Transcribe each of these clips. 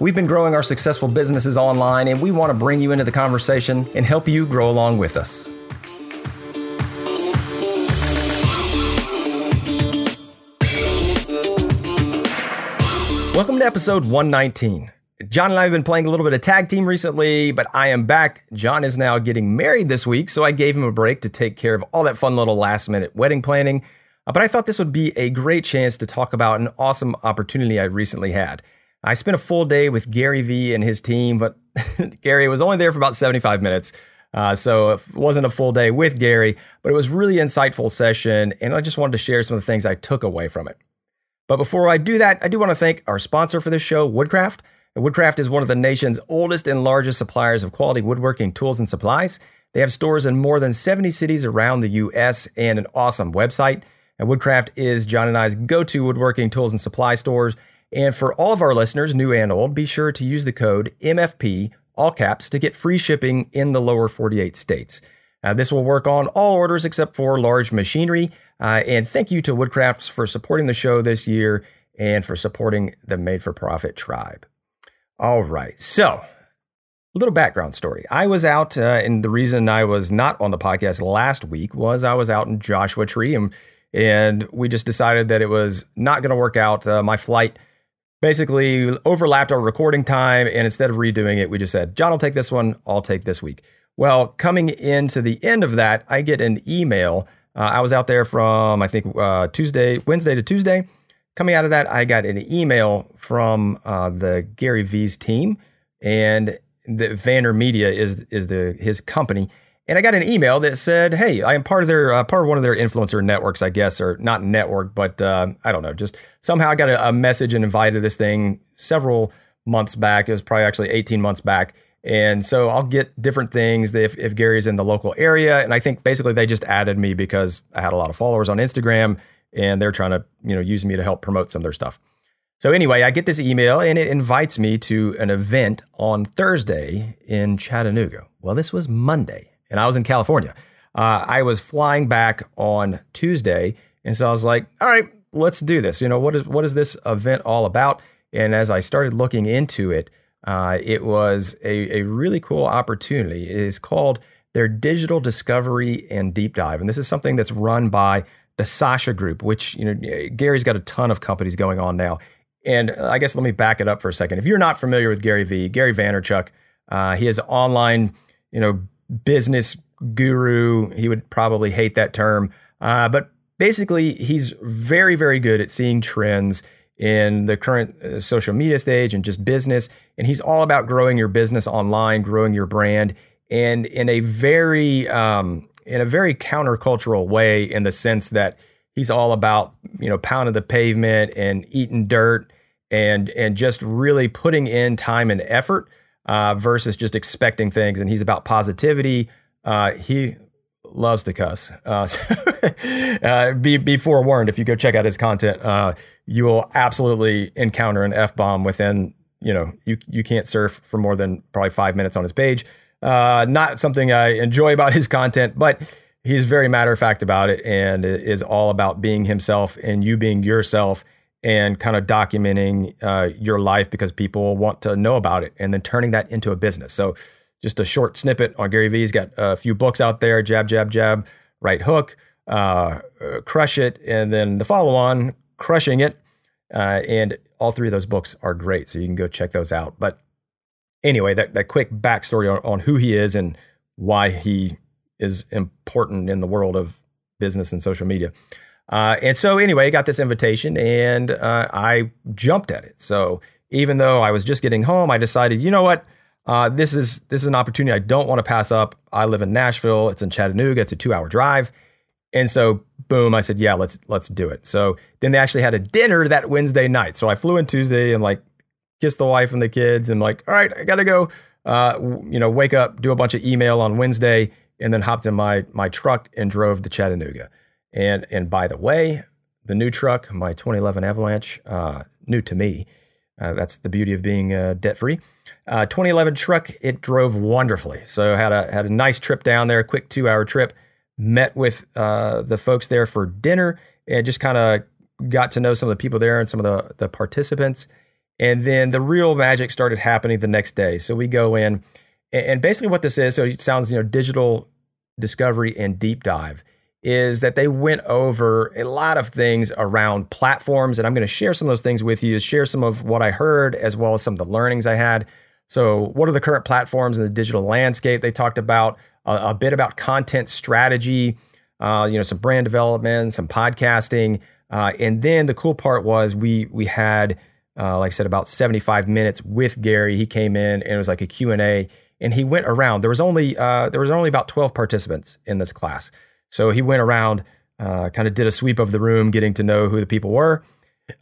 We've been growing our successful businesses online, and we want to bring you into the conversation and help you grow along with us. Welcome to episode 119. John and I have been playing a little bit of tag team recently, but I am back. John is now getting married this week, so I gave him a break to take care of all that fun little last minute wedding planning. Uh, but I thought this would be a great chance to talk about an awesome opportunity I recently had. I spent a full day with Gary Vee and his team, but Gary was only there for about 75 minutes. Uh, so it wasn't a full day with Gary, but it was really insightful session, and I just wanted to share some of the things I took away from it. But before I do that, I do want to thank our sponsor for this show, Woodcraft. Woodcraft is one of the nation's oldest and largest suppliers of quality woodworking tools and supplies. They have stores in more than 70 cities around the U.S. and an awesome website. And Woodcraft is John and I's go to woodworking tools and supply stores. And for all of our listeners, new and old, be sure to use the code MFP, all caps, to get free shipping in the lower 48 states. Uh, this will work on all orders except for large machinery. Uh, and thank you to Woodcrafts for supporting the show this year and for supporting the Made for Profit tribe. All right. So, a little background story. I was out, uh, and the reason I was not on the podcast last week was I was out in Joshua Tree, and and we just decided that it was not going to work out. Uh, my flight basically overlapped our recording time. And instead of redoing it, we just said, John will take this one, I'll take this week. Well, coming into the end of that, I get an email. Uh, I was out there from, I think, uh, Tuesday, Wednesday to Tuesday. Coming out of that, I got an email from uh, the Gary Vee's team, and the VaynerMedia is is the his company, and I got an email that said, "Hey, I am part of their uh, part of one of their influencer networks, I guess, or not network, but uh, I don't know. Just somehow I got a, a, message and invited this thing several months back. It was probably actually 18 months back, and so I'll get different things if if Gary's in the local area, and I think basically they just added me because I had a lot of followers on Instagram, and they're trying to you know use me to help promote some of their stuff. So anyway, I get this email and it invites me to an event on Thursday in Chattanooga. Well, this was Monday and I was in California. Uh, I was flying back on Tuesday, and so I was like, "All right, let's do this." You know, what is what is this event all about? And as I started looking into it, uh, it was a, a really cool opportunity. It is called their Digital Discovery and Deep Dive, and this is something that's run by the Sasha Group, which you know Gary's got a ton of companies going on now. And I guess let me back it up for a second. If you're not familiar with Gary Vee, Gary Vaynerchuk, uh, he has online, you know, business guru. He would probably hate that term. Uh, but basically, he's very, very good at seeing trends in the current uh, social media stage and just business. And he's all about growing your business online, growing your brand, and in a very um, in a very countercultural way, in the sense that he's all about you know pounding the pavement and eating dirt and and just really putting in time and effort uh, versus just expecting things. And he's about positivity. Uh, he loves to cuss. Uh, so uh, be, be forewarned if you go check out his content, uh, you will absolutely encounter an f bomb within. You know, you you can't surf for more than probably five minutes on his page. Uh, not something I enjoy about his content, but he's very matter of fact about it, and it is all about being himself and you being yourself and kind of documenting uh, your life because people want to know about it and then turning that into a business. So, just a short snippet on Gary Vee's got a few books out there Jab, Jab, Jab, Right Hook, uh, uh, Crush It, and then the follow on, Crushing It. Uh, and all three of those books are great. So, you can go check those out. But anyway, that, that quick backstory on, on who he is and why he is important in the world of business and social media. Uh, and so, anyway, I got this invitation and uh, I jumped at it. So, even though I was just getting home, I decided, you know what? Uh, this is this is an opportunity I don't want to pass up. I live in Nashville. It's in Chattanooga. It's a two hour drive. And so, boom, I said, yeah, let's let's do it. So then they actually had a dinner that Wednesday night. So I flew in Tuesday and like kissed the wife and the kids and like, all right, I gotta go uh, you know, wake up, do a bunch of email on Wednesday, and then hopped in my my truck and drove to Chattanooga. And and by the way, the new truck, my 2011 Avalanche, uh, new to me. Uh, that's the beauty of being uh, debt free. Uh, 2011 truck, it drove wonderfully. So had a had a nice trip down there, quick two hour trip. Met with uh, the folks there for dinner and just kind of got to know some of the people there and some of the the participants. And then the real magic started happening the next day. So we go in, and basically what this is, so it sounds you know digital discovery and deep dive is that they went over a lot of things around platforms. And I'm going to share some of those things with you, share some of what I heard, as well as some of the learnings I had. So, what are the current platforms in the digital landscape? They talked about a, a bit about content strategy, uh, you know, some brand development, some podcasting. Uh, and then the cool part was we we had, uh, like I said, about 75 minutes with Gary. He came in and it was like a Q&A and he went around. There was only uh, there was only about 12 participants in this class. So he went around, uh, kind of did a sweep of the room, getting to know who the people were,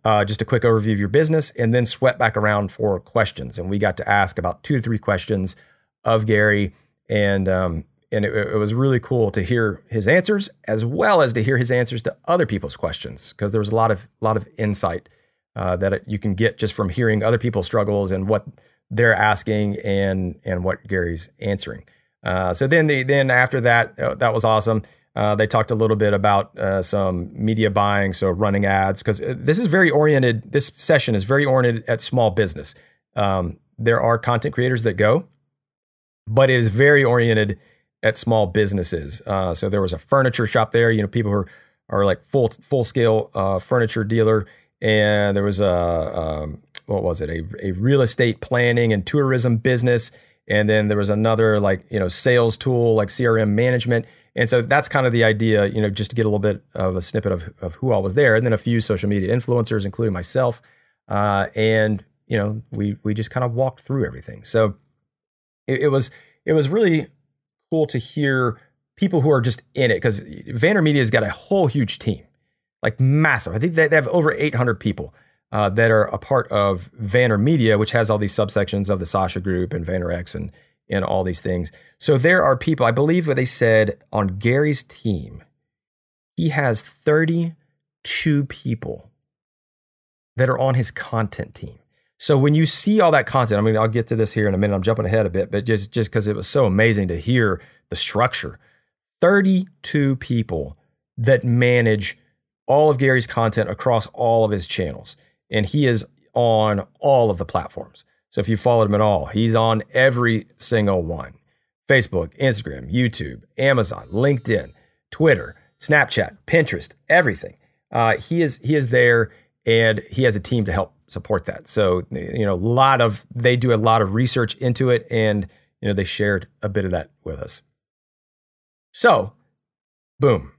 uh, just a quick overview of your business, and then swept back around for questions. And we got to ask about two to three questions of Gary, and um, and it, it, was really cool to hear his answers as well as to hear his answers to other people's questions because there was a lot of lot of insight uh, that you can get just from hearing other people's struggles and what they're asking and and what Gary's answering. Uh, so then the then after that uh, that was awesome. Uh, they talked a little bit about uh, some media buying, so running ads, because uh, this is very oriented. This session is very oriented at small business. Um, there are content creators that go, but it is very oriented at small businesses. Uh, so there was a furniture shop there. You know, people who are, are like full full scale uh, furniture dealer, and there was a um, what was it? A, a real estate planning and tourism business, and then there was another like you know sales tool like CRM management and so that's kind of the idea, you know, just to get a little bit of a snippet of, of who all was there, and then a few social media influencers, including myself. Uh, and you know, we we just kind of walked through everything. So it, it was it was really cool to hear people who are just in it because VaynerMedia's got a whole huge team, like massive. I think they, they have over 800 people uh, that are a part of VaynerMedia, which has all these subsections of the Sasha Group and VaynerX and in all these things. So there are people, I believe what they said on Gary's team, he has 32 people that are on his content team. So when you see all that content, I mean, I'll get to this here in a minute. I'm jumping ahead a bit, but just just because it was so amazing to hear the structure. 32 people that manage all of Gary's content across all of his channels. And he is on all of the platforms. So if you followed him at all, he's on every single one Facebook, Instagram, YouTube, Amazon, LinkedIn, Twitter, Snapchat, Pinterest, everything. Uh, he is he is there, and he has a team to help support that. So you know, a lot of they do a lot of research into it, and you know they shared a bit of that with us. So, boom,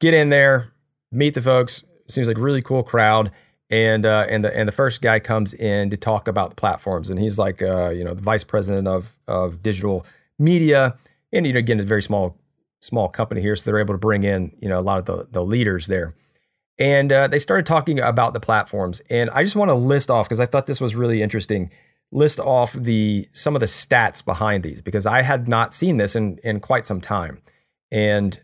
get in there, meet the folks. Seems like a really cool crowd and uh, and the and the first guy comes in to talk about the platforms, and he's like, uh, you know, the vice president of of digital media, and you know, again, it's a very small small company here, so they're able to bring in you know a lot of the the leaders there, and uh, they started talking about the platforms, and I just want to list off because I thought this was really interesting. List off the some of the stats behind these because I had not seen this in in quite some time, and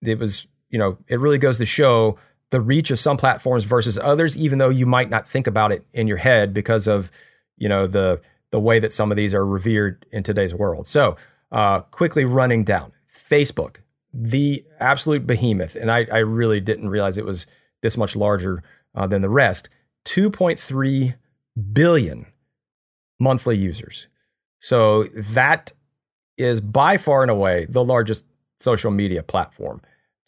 it was you know it really goes to show the reach of some platforms versus others, even though you might not think about it in your head because of you know the the way that some of these are revered in today's world. So, uh, quickly running down Facebook, the absolute behemoth, and I, I really didn't realize it was this much larger uh, than the rest. 2.3 billion monthly users. So that is by far and away the largest social media platform.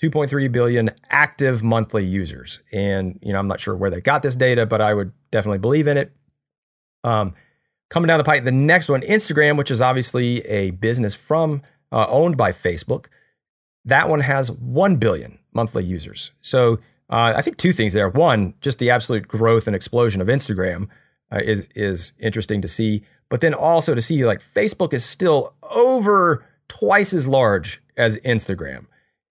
2.3 billion active monthly users. And, you know, I'm not sure where they got this data, but I would definitely believe in it. Um, coming down the pipe, the next one, Instagram, which is obviously a business from uh, owned by Facebook. That one has 1 billion monthly users. So uh, I think two things there. One, just the absolute growth and explosion of Instagram uh, is is interesting to see, but then also to see like Facebook is still over twice as large as Instagram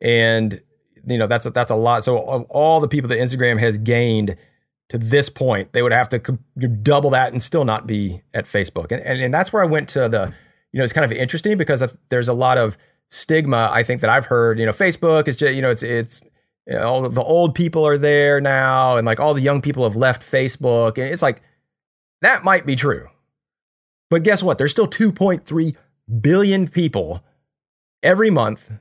and you know that's a, that's a lot. So all the people that Instagram has gained to this point, they would have to double that and still not be at Facebook. And, and, and that's where I went to the, you know, it's kind of interesting because there's a lot of stigma I think that I've heard. You know, Facebook is just, you know, it's it's you know, all the old people are there now, and like all the young people have left Facebook, and it's like that might be true, but guess what? There's still 2.3 billion people every month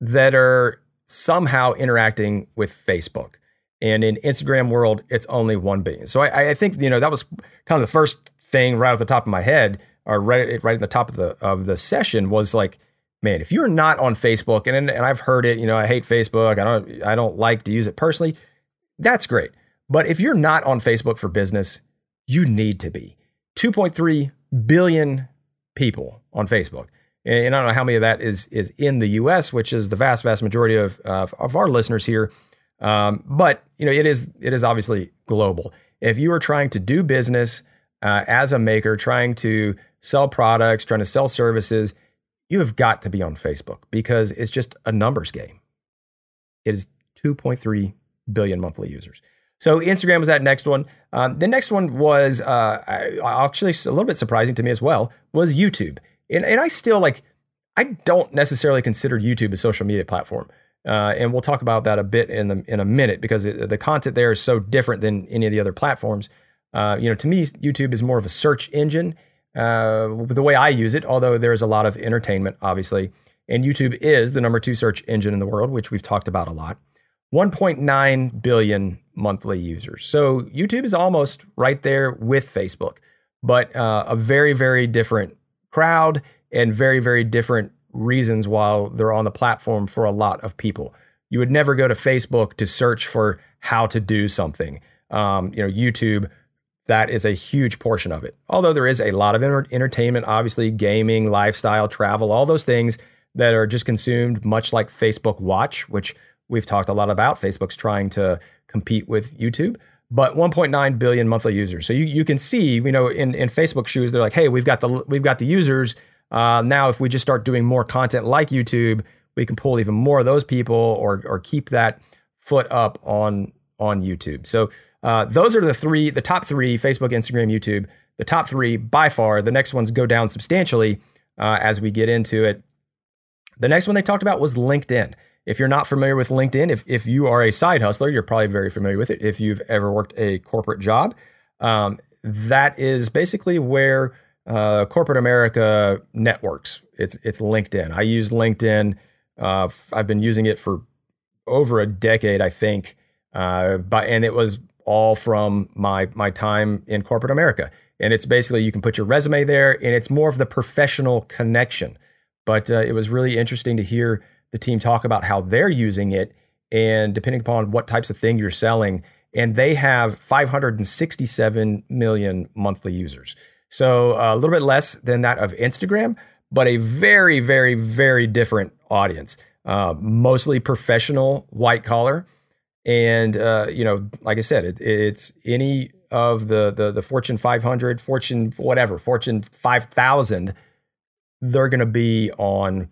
that are somehow interacting with Facebook. And in Instagram world, it's only 1 billion. So I, I think, you know, that was kind of the first thing right off the top of my head, or right, right at the top of the, of the session was like, man, if you're not on Facebook, and, and I've heard it, you know, I hate Facebook. I don't, I don't like to use it personally. That's great. But if you're not on Facebook for business, you need to be. 2.3 billion people on Facebook. And I don't know how many of that is is in the U.S., which is the vast, vast majority of of, of our listeners here. Um, but you know, it is it is obviously global. If you are trying to do business uh, as a maker, trying to sell products, trying to sell services, you have got to be on Facebook because it's just a numbers game. It is 2.3 billion monthly users. So Instagram was that next one. Um, the next one was uh, actually a little bit surprising to me as well. Was YouTube, and, and I still like. I don't necessarily consider YouTube a social media platform. Uh, and we'll talk about that a bit in the, in a minute because it, the content there is so different than any of the other platforms. Uh, you know, to me, YouTube is more of a search engine. Uh, the way I use it, although there's a lot of entertainment, obviously, and YouTube is the number two search engine in the world, which we've talked about a lot. 1.9 billion monthly users. So YouTube is almost right there with Facebook, but uh, a very, very different crowd and very, very different reasons while they're on the platform for a lot of people. You would never go to Facebook to search for how to do something. Um, you know, YouTube, that is a huge portion of it. Although there is a lot of entertainment, obviously, gaming, lifestyle, travel, all those things that are just consumed, much like Facebook Watch, which we've talked a lot about. Facebook's trying to compete with YouTube, but 1.9 billion monthly users. So you, you can see, you know, in, in Facebook shoes, they're like, hey, we've got the we've got the users uh, now, if we just start doing more content like YouTube, we can pull even more of those people or or keep that foot up on on YouTube. So uh, those are the three, the top three: Facebook, Instagram, YouTube. The top three by far. The next ones go down substantially uh, as we get into it. The next one they talked about was LinkedIn. If you're not familiar with LinkedIn, if if you are a side hustler, you're probably very familiar with it. If you've ever worked a corporate job, um, that is basically where uh, corporate America networks. It's it's LinkedIn. I use LinkedIn. Uh, I've been using it for over a decade, I think. Uh, but and it was all from my my time in corporate America. And it's basically you can put your resume there, and it's more of the professional connection. But uh, it was really interesting to hear the team talk about how they're using it, and depending upon what types of thing you're selling, and they have 567 million monthly users. So uh, a little bit less than that of Instagram, but a very, very, very different audience. Uh, mostly professional, white collar, and uh, you know, like I said, it, it's any of the, the the Fortune 500, Fortune whatever, Fortune 5000, they're going to be on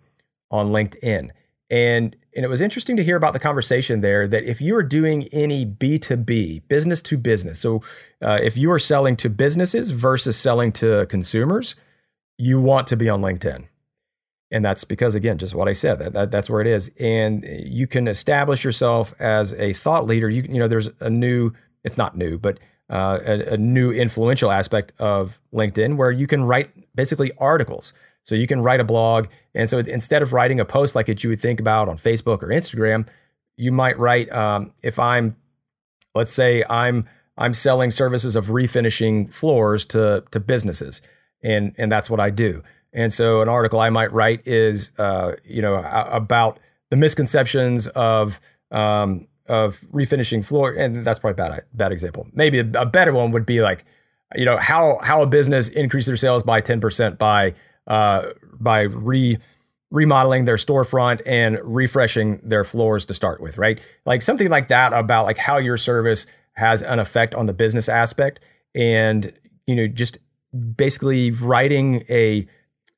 on LinkedIn. And and it was interesting to hear about the conversation there that if you are doing any B2B, business to business, so uh, if you are selling to businesses versus selling to consumers, you want to be on LinkedIn. And that's because, again, just what I said, that, that, that's where it is. And you can establish yourself as a thought leader. You, you know, there's a new, it's not new, but uh, a, a new influential aspect of LinkedIn where you can write basically articles. So you can write a blog. And so instead of writing a post like it you would think about on Facebook or Instagram, you might write um, if I'm, let's say I'm I'm selling services of refinishing floors to to businesses, and and that's what I do. And so an article I might write is uh, you know about the misconceptions of um, of refinishing floor, and that's probably bad bad example. Maybe a, better one would be like you know how how a business increase their sales by ten percent by uh, by re remodeling their storefront and refreshing their floors to start with, right? Like something like that about like how your service has an effect on the business aspect and you know just basically writing a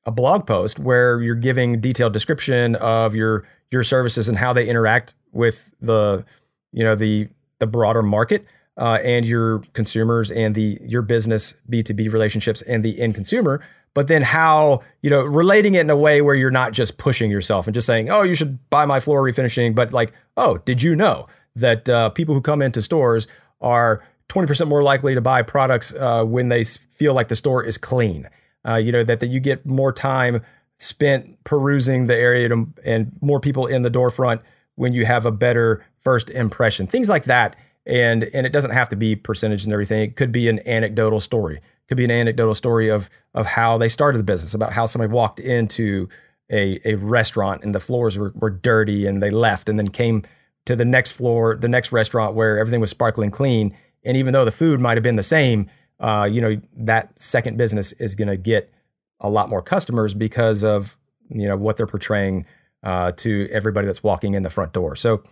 a blog post where you're giving detailed description of your your services and how they interact with the you know the the broader market uh, and your consumers and the your business B2B relationships and the end consumer, but then how, you know, relating it in a way where you're not just pushing yourself and just saying, oh, you should buy my floor refinishing, but like, oh, did you know that uh, people who come into stores are 20% more likely to buy products uh, when they feel like the store is clean? Uh, you know, that, that you get more time spent perusing the area to, and more people in the door front when you have a better first impression. Things like that and and it doesn't have to be percentage and everything. It could be an anecdotal story. Could be an anecdotal story of of how they started the business, about how somebody walked into a a restaurant and the floors were, were dirty and they left and then came to the next floor, the next restaurant where everything was sparkling clean. And even though the food might have been the same, uh, you know, that second business is going to get a lot more customers because of you know what they're portraying uh, to everybody that's walking in the front door. So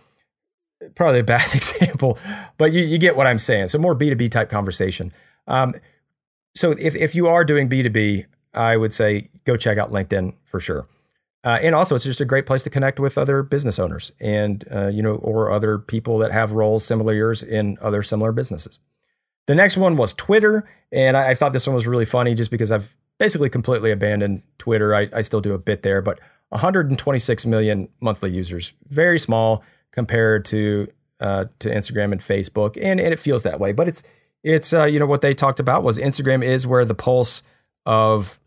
probably a bad example, but you, you get what I'm saying. So more B2B type conversation. Um, so if, if you are doing B2B, I would say go check out LinkedIn for sure. Uh, and also, it's just a great place to connect with other business owners and uh, you know, or other people that have roles similar to yours in other similar businesses. The next one was Twitter, and I, I thought this one was really funny just because I've basically completely abandoned Twitter. I, I still do a bit there, but 126 million monthly users, very small compared to uh, to Instagram and Facebook, and and it feels that way. But it's it's uh, you know what they talked about was Instagram is where the pulse of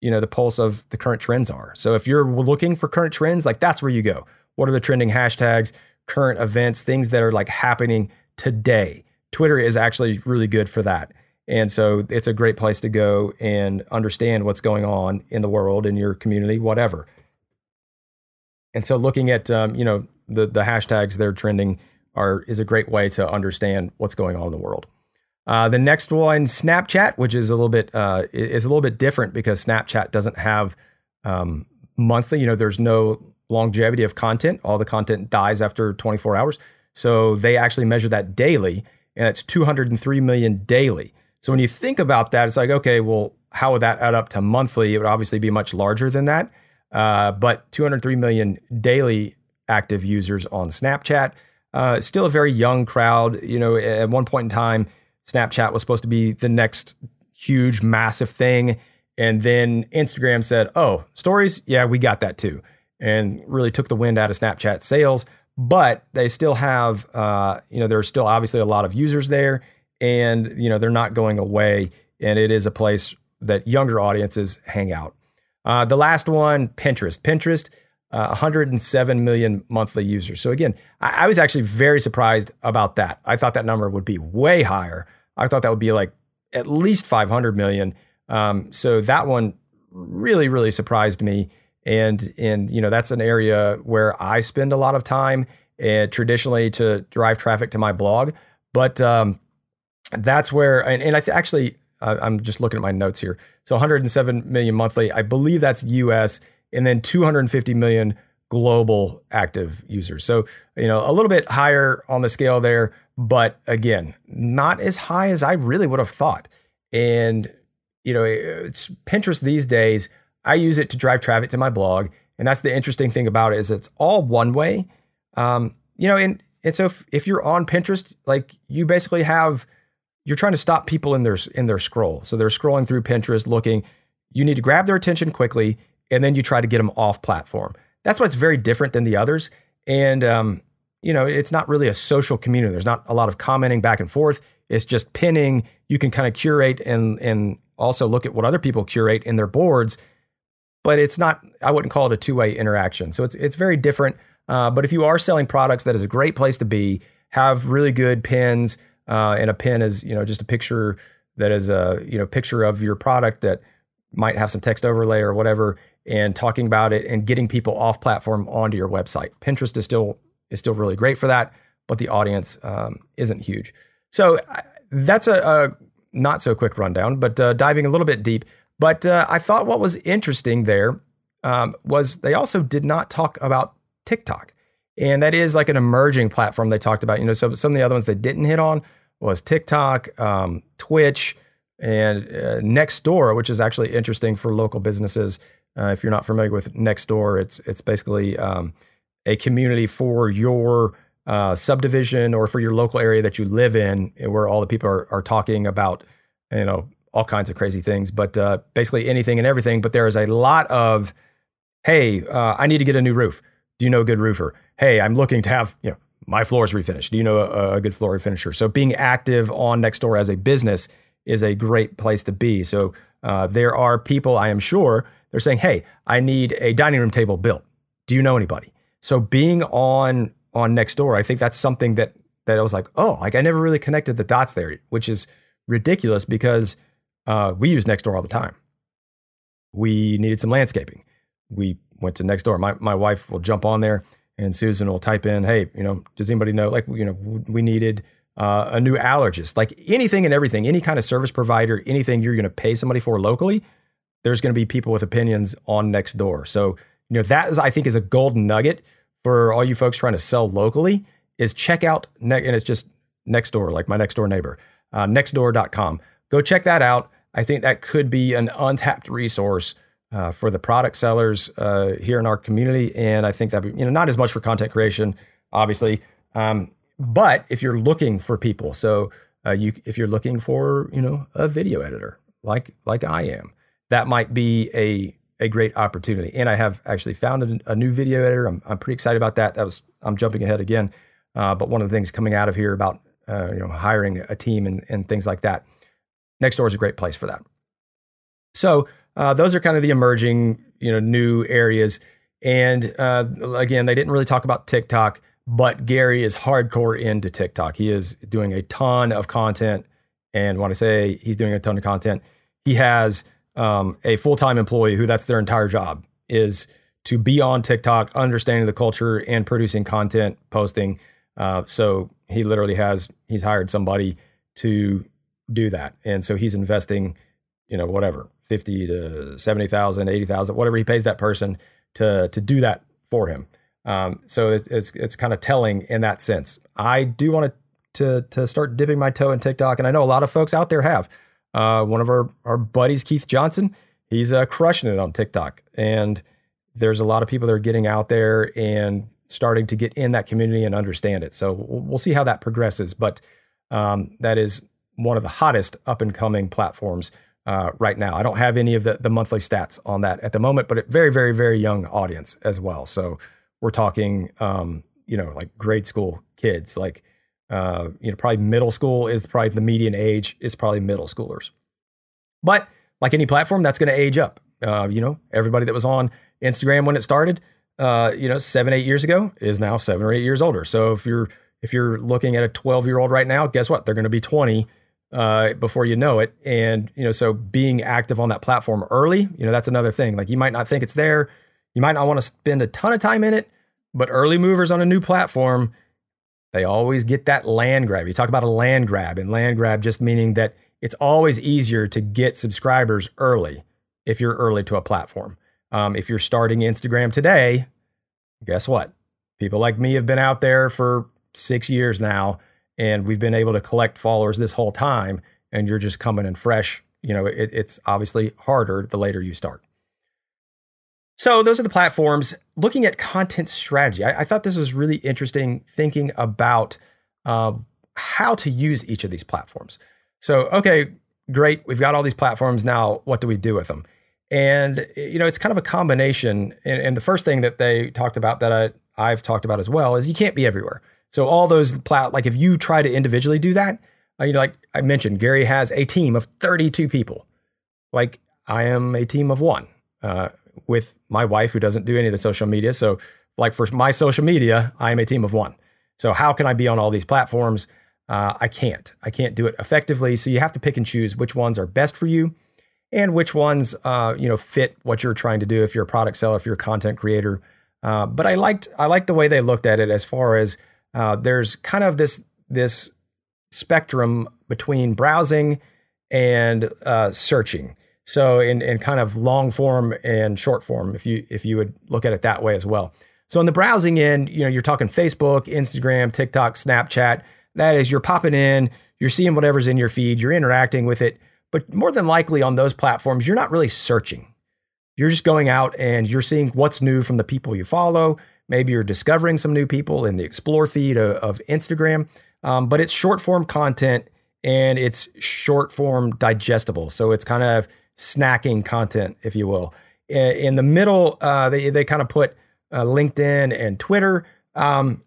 you know the pulse of the current trends are. So if you're looking for current trends, like that's where you go. What are the trending hashtags, current events, things that are like happening today? Twitter is actually really good for that. And so it's a great place to go and understand what's going on in the world, in your community, whatever. And so looking at um, you know the the hashtags they're trending are is a great way to understand what's going on in the world. Uh, the next one, Snapchat, which is a little bit uh, is a little bit different because Snapchat doesn't have um, monthly. You know, there's no longevity of content. All the content dies after 24 hours. So they actually measure that daily, and it's 203 million daily. So when you think about that, it's like, okay, well, how would that add up to monthly? It would obviously be much larger than that. Uh, but 203 million daily active users on Snapchat. Uh, still a very young crowd. You know, at one point in time, Snapchat was supposed to be the next huge, massive thing. And then Instagram said, oh, stories? Yeah, we got that too. And really took the wind out of Snapchat sails. But they still have, uh, you know, there's still obviously a lot of users there. And, you know, they're not going away. And it is a place that younger audiences hang out. Uh, the last one, Pinterest. Pinterest, uh, 107 million monthly users. So again, I, I, was actually very surprised about that. I thought that number would be way higher. I thought that would be like at least 500 million. Um, so that one really, really surprised me. And and you know that's an area where I spend a lot of time and traditionally to drive traffic to my blog. But um, that's where and, and I th- actually uh, I'm just looking at my notes here. So 107 million monthly. I believe that's US and then 250 million global active users. So, you know, a little bit higher on the scale there, but again, not as high as I really would have thought. And, you know, it's Pinterest these days, I use it to drive traffic to my blog. And that's the interesting thing about it is it's all one way. Um, you know, and, and so if, if you're on Pinterest, like you basically have, you're trying to stop people in their, in their scroll. So they're scrolling through Pinterest looking, you need to grab their attention quickly and then you try to get them off platform. That's what's very different than the others. And, um, you know, it's not really a social community. There's not a lot of commenting back and forth. It's just pinning. You can kind of curate and, and also look at what other people curate in their boards, but it's not, I wouldn't call it a two way interaction. So it's, it's very different. Uh, but if you are selling products, that is a great place to be. Have really good pins, uh, and a pin is, you know, just a picture that is a, you know, picture of your product that might have some text overlay or whatever and talking about it and getting people off platform onto your website. Pinterest is still is still really great for that, but the audience um, isn't huge. So that's a, a, not so quick rundown, but uh, diving a little bit deep. But uh, I thought what was interesting there um, was they also did not talk about TikTok, and that is like an emerging platform they talked about. You know, so some of the other ones they didn't hit on was TikTok, um, Twitch, and uh, Nextdoor, which is actually interesting for local businesses uh, if you're not familiar with Nextdoor, it's it's basically um, a community for your uh, subdivision or for your local area that you live in, where all the people are, are talking about, you know, all kinds of crazy things, but uh, basically anything and everything. But there is a lot of, hey, uh, I need to get a new roof. Do you know a good roofer? Hey, I'm looking to have, you know, my floors refinished. Do you know a, a good floor refinisher? So being active on Nextdoor as a business is a great place to be. So uh, there are people, I am sure, they're saying, hey, I need a dining room table built. Do you know anybody? So being on on Nextdoor, I think that's something that that I was like, oh, like I never really connected the dots there, which is ridiculous because uh, we use Nextdoor all the time. We needed some landscaping. We went to Nextdoor. My my wife will jump on there and Susan will type in, hey, you know, does anybody know? Like, you know, we needed uh, a new allergist, like anything and everything, any kind of service provider, anything you're going to pay somebody for locally. There's going to be people with opinions on Nextdoor. So, you know, that is, I think, is a golden nugget for all you folks trying to sell locally. Is check out and it's just next door, like my next door neighbor, uh, nextdoor.com. Go check that out. I think that could be an untapped resource uh, for the product sellers uh, here in our community. And I think that, you know, not as much for content creation, obviously. Um, but if you're looking for people, so uh, you, if you're looking for, you know, a video editor like, like I am, that might be a, a great opportunity. And I have actually found a, new video editor. I'm, I'm pretty excited about that. That was, I'm jumping ahead again. Uh, but one of the things coming out of here about, uh, you know, hiring a team and, and things like that, Nextdoor is a great place for that. So uh, those are kind of the emerging, you know, new areas. And uh, again, they didn't really talk about TikTok, but Gary is hardcore into TikTok. He is doing a ton of content. And when I say he's doing a ton of content, he has um, a full time employee who that's their entire job is to be on TikTok, understanding the culture and producing content, posting. Uh, so he literally has he's hired somebody to do that, and so he's investing, you know, whatever 50 to 70,000, 80,000, whatever he pays that person to, to do that for him. Um, so it's, it's, it's kind of telling in that sense. I do want to to, to start dipping my toe in TikTok. And I know a lot of folks out there have, uh, one of our, our buddies, Keith Johnson, he's uh, crushing it on TikTok. And there's a lot of people that are getting out there and starting to get in that community and understand it. So we'll see how that progresses. But um, that is one of the hottest up and coming platforms uh, right now. I don't have any of the, the monthly stats on that at the moment, but a very, very, very young audience as well. So we're talking, um, you know, like grade school kids, like, uh, you know, probably middle school is probably the median age is probably middle schoolers. But like any platform, that's going to age up. Uh, you know, everybody that was on Instagram when it started, uh, you know, seven, eight years ago is now seven or eight years older. So if you're if you're looking at a 12 year old right now, guess what? They're going to be 20 uh, before you know it. And, you know, so being active on that platform early, you know, that's another thing. Like you might not think it's there. You might not want to spend a ton of time in it, but early movers on a new platform, they always get that land grab. You talk about a land grab, and land grab just meaning that it's always easier to get subscribers early if you're early to a platform. Um, if you're starting Instagram today, guess what? People like me have been out there for six years now and we've been able to collect followers this whole time and you're just coming in fresh you know it, it's obviously harder the later you start so those are the platforms. Looking at content strategy i, I thought this was really interesting thinking about uh, how to use each of these platforms. So okay great we've got all these platforms now what do we do with them? And you know it's kind of a combination and, and the first thing that they talked about that I, i've talked about as well is you can't be everywhere. So all those plat like if you try to individually do that, uh, you know, like I mentioned, Gary has a team of 32 people. Like I am a team of one uh, with my wife who doesn't do any of the social media. So like for my social media, I am a team of one. So how can I be on all these platforms? Uh, I can't. I can't do it effectively. So you have to pick and choose which ones are best for you, and which ones uh, you know fit what you're trying to do. If you're a product seller, if you're a content creator. Uh, but I liked I liked the way they looked at it as far as uh, there's kind of this this spectrum between browsing and uh, searching. So in, in kind of long form and short form, if you if you would look at it that way as well. So on the browsing end, you know, you're talking Facebook, Instagram, TikTok, Snapchat. That is, you're popping in, you're seeing whatever's in your feed, you're interacting with it. But more than likely on those platforms, you're not really searching. You're just going out and you're seeing what's new from the people you follow Maybe you're discovering some new people in the explore feed of, of Instagram. Um, but it's short form content and it's short form digestible. So it's kind of snacking content, if you will. In, the middle, uh, they, they kind of put uh, LinkedIn and Twitter. Um,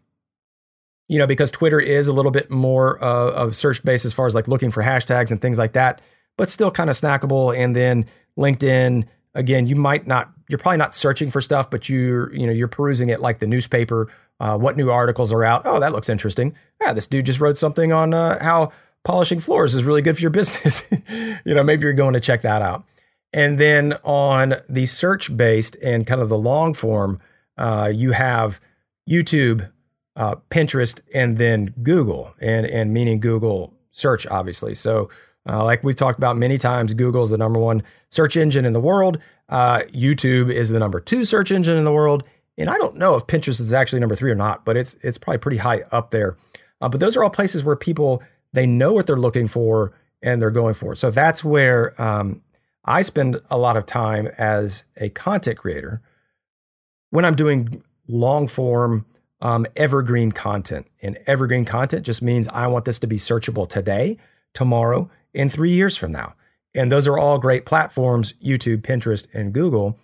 you know, because Twitter is a little bit more of search based as far as like looking for hashtags and things like that, but still kind of snackable. And then LinkedIn, again, you might not, you're probably not searching for stuff, but you're, you know, you're perusing it like the newspaper. Uh, what new articles are out? Oh, that looks interesting. Yeah, this dude just wrote something on uh, how polishing floors is really good for your business. you know, maybe you're going to check that out. And then on the search based and kind of the long form, uh, you have YouTube, uh, Pinterest, and then Google, and and meaning Google search, obviously. So, uh, like we've talked about many times, Google is the number one search engine in the world. Uh, YouTube is the number two search engine in the world, and I don't know if Pinterest is actually number three or not, but it's it's probably pretty high up there. Uh, but those are all places where people they know what they're looking for and they're going for it. So that's where um, I spend a lot of time as a content creator when I'm doing long form um, evergreen content. And evergreen content just means I want this to be searchable today, tomorrow, and three years from now. And those are all great platforms YouTube, Pinterest, and Google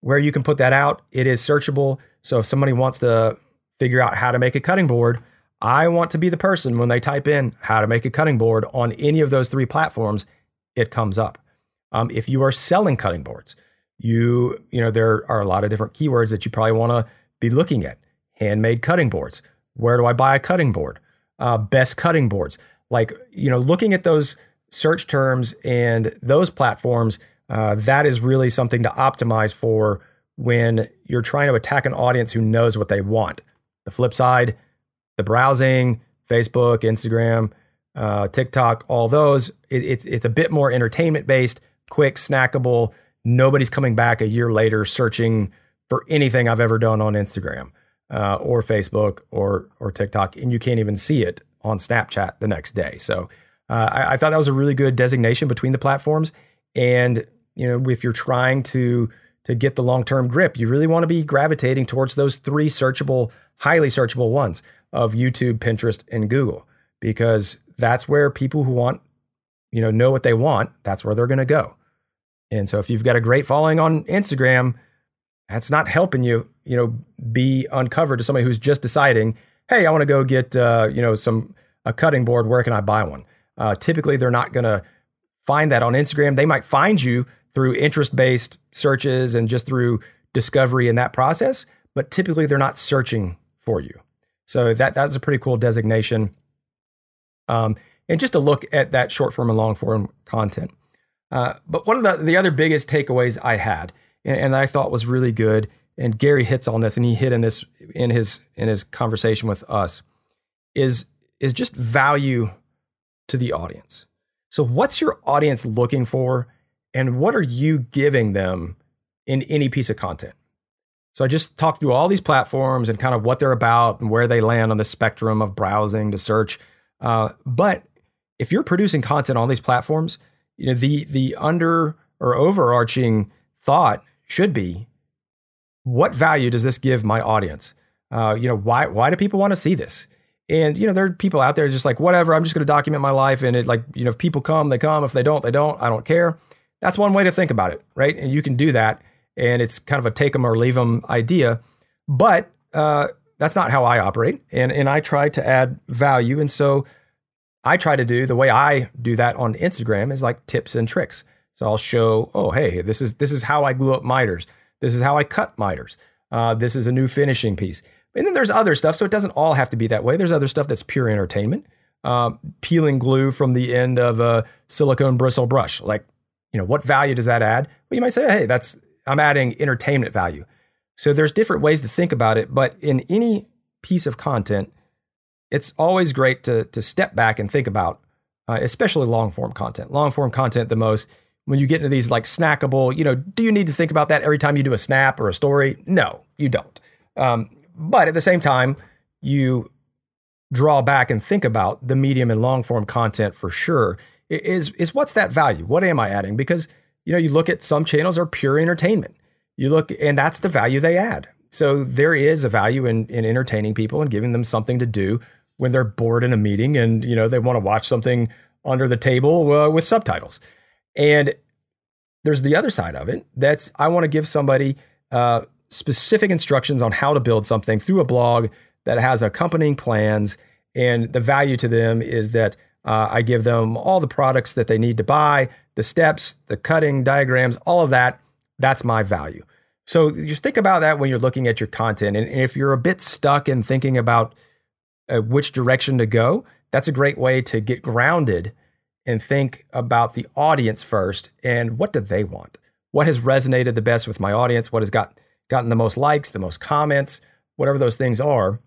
where you can put that out. It is searchable. So if somebody wants to figure out how to make a cutting board, I want to be the person when they type in how to make a cutting board on any of those three platforms, it comes up. Um, if you are selling cutting boards, you you know there are a lot of different keywords that you probably want to be looking at handmade cutting boards. Where do I buy a cutting board? Uh, best cutting boards. Like, you know, looking at those search terms and those platforms, uh, that is really something to optimize for when you're trying to attack an audience who knows what they want. The flip side, the browsing, Facebook, Instagram, uh, TikTok, all those, it, it's it's a bit more entertainment based, quick, snackable. Nobody's coming back a year later searching for anything I've ever done on Instagram uh, or Facebook or or TikTok, and you can't even see it on Snapchat the next day. So uh, I, I, thought that was a really good designation between the platforms. And you know, if you're trying to to get the long term grip, you really want to be gravitating towards those three searchable, highly searchable ones of YouTube, Pinterest, and Google, because that's where people who want, you know, know what they want. That's where they're going to go. And so if you've got a great following on Instagram, that's not helping you, you know, be uncovered to somebody who's just deciding, hey, I want to go get, uh, you know, some a cutting board. Where can I buy one? Uh, typically, they're not going to find that on Instagram. They might find you through interest based searches and just through discovery in that process, but typically they're not searching for you. So that that's a pretty cool designation. Um, and just to look at that short form and long form content. Uh, but one of the, the other biggest takeaways I had and, and I thought was really good. And Gary hits on this, and he hit in this in his in his conversation with us, is is just value to the audience. So, what's your audience looking for, and what are you giving them in any piece of content? So, I just talked through all these platforms and kind of what they're about and where they land on the spectrum of browsing to search. Uh, but if you're producing content on these platforms, you know the the under or overarching thought should be what value does this give my audience? Uh, you know, why why do people want to see this? And you know, there are people out there just like whatever. I'm just going to document my life, and it like you know, if people come, they come. If they don't, they don't. I don't care. That's one way to think about it, right? And you can do that, and it's kind of a take them or leave them idea. But uh, that's not how I operate, and and I try to add value, and so I try to do the way I do that on Instagram is like tips and tricks. So I'll show, oh, hey, this is this is how I glue up miters. This is how I cut miters. Uh, this is a new finishing piece. And then there's other stuff. So it doesn't all have to be that way. There's other stuff that's pure entertainment. Uh, peeling glue from the end of a silicone bristle brush. Like, you know, what value does that add? Well, you might say, hey, that's I'm adding entertainment value. So there's different ways to think about it. But in any piece of content, it's always great to to step back and think about, uh, especially long form content. Long form content, the most when you get into these like snackable, you know, do you need to think about that every time you do a snap or a story? No, you don't. Um, but at the same time, you draw back and think about the medium and long form content for sure. Is is what's that value? What am I adding? Because you know, you look at some channels are pure entertainment. You look, and that's the value they add. so there is a value in, in entertaining people and giving them something to do when they're bored in a meeting and you know they want to watch something under the table uh, with subtitles. And there's the other side of it. That's I want to give somebody uh, specific instructions on how to build something through a blog that has accompanying plans. And the value to them is that uh, I give them all the products that they need to buy, the steps, the cutting diagrams, all of that. That's my value. So just think about that when you're looking at your content. And if you're a bit stuck in thinking about uh, which direction to go, that's a great way to get grounded and think about the audience first and what do they want? What has resonated the best with my audience? What has got gotten the most likes, the most comments, whatever those things are.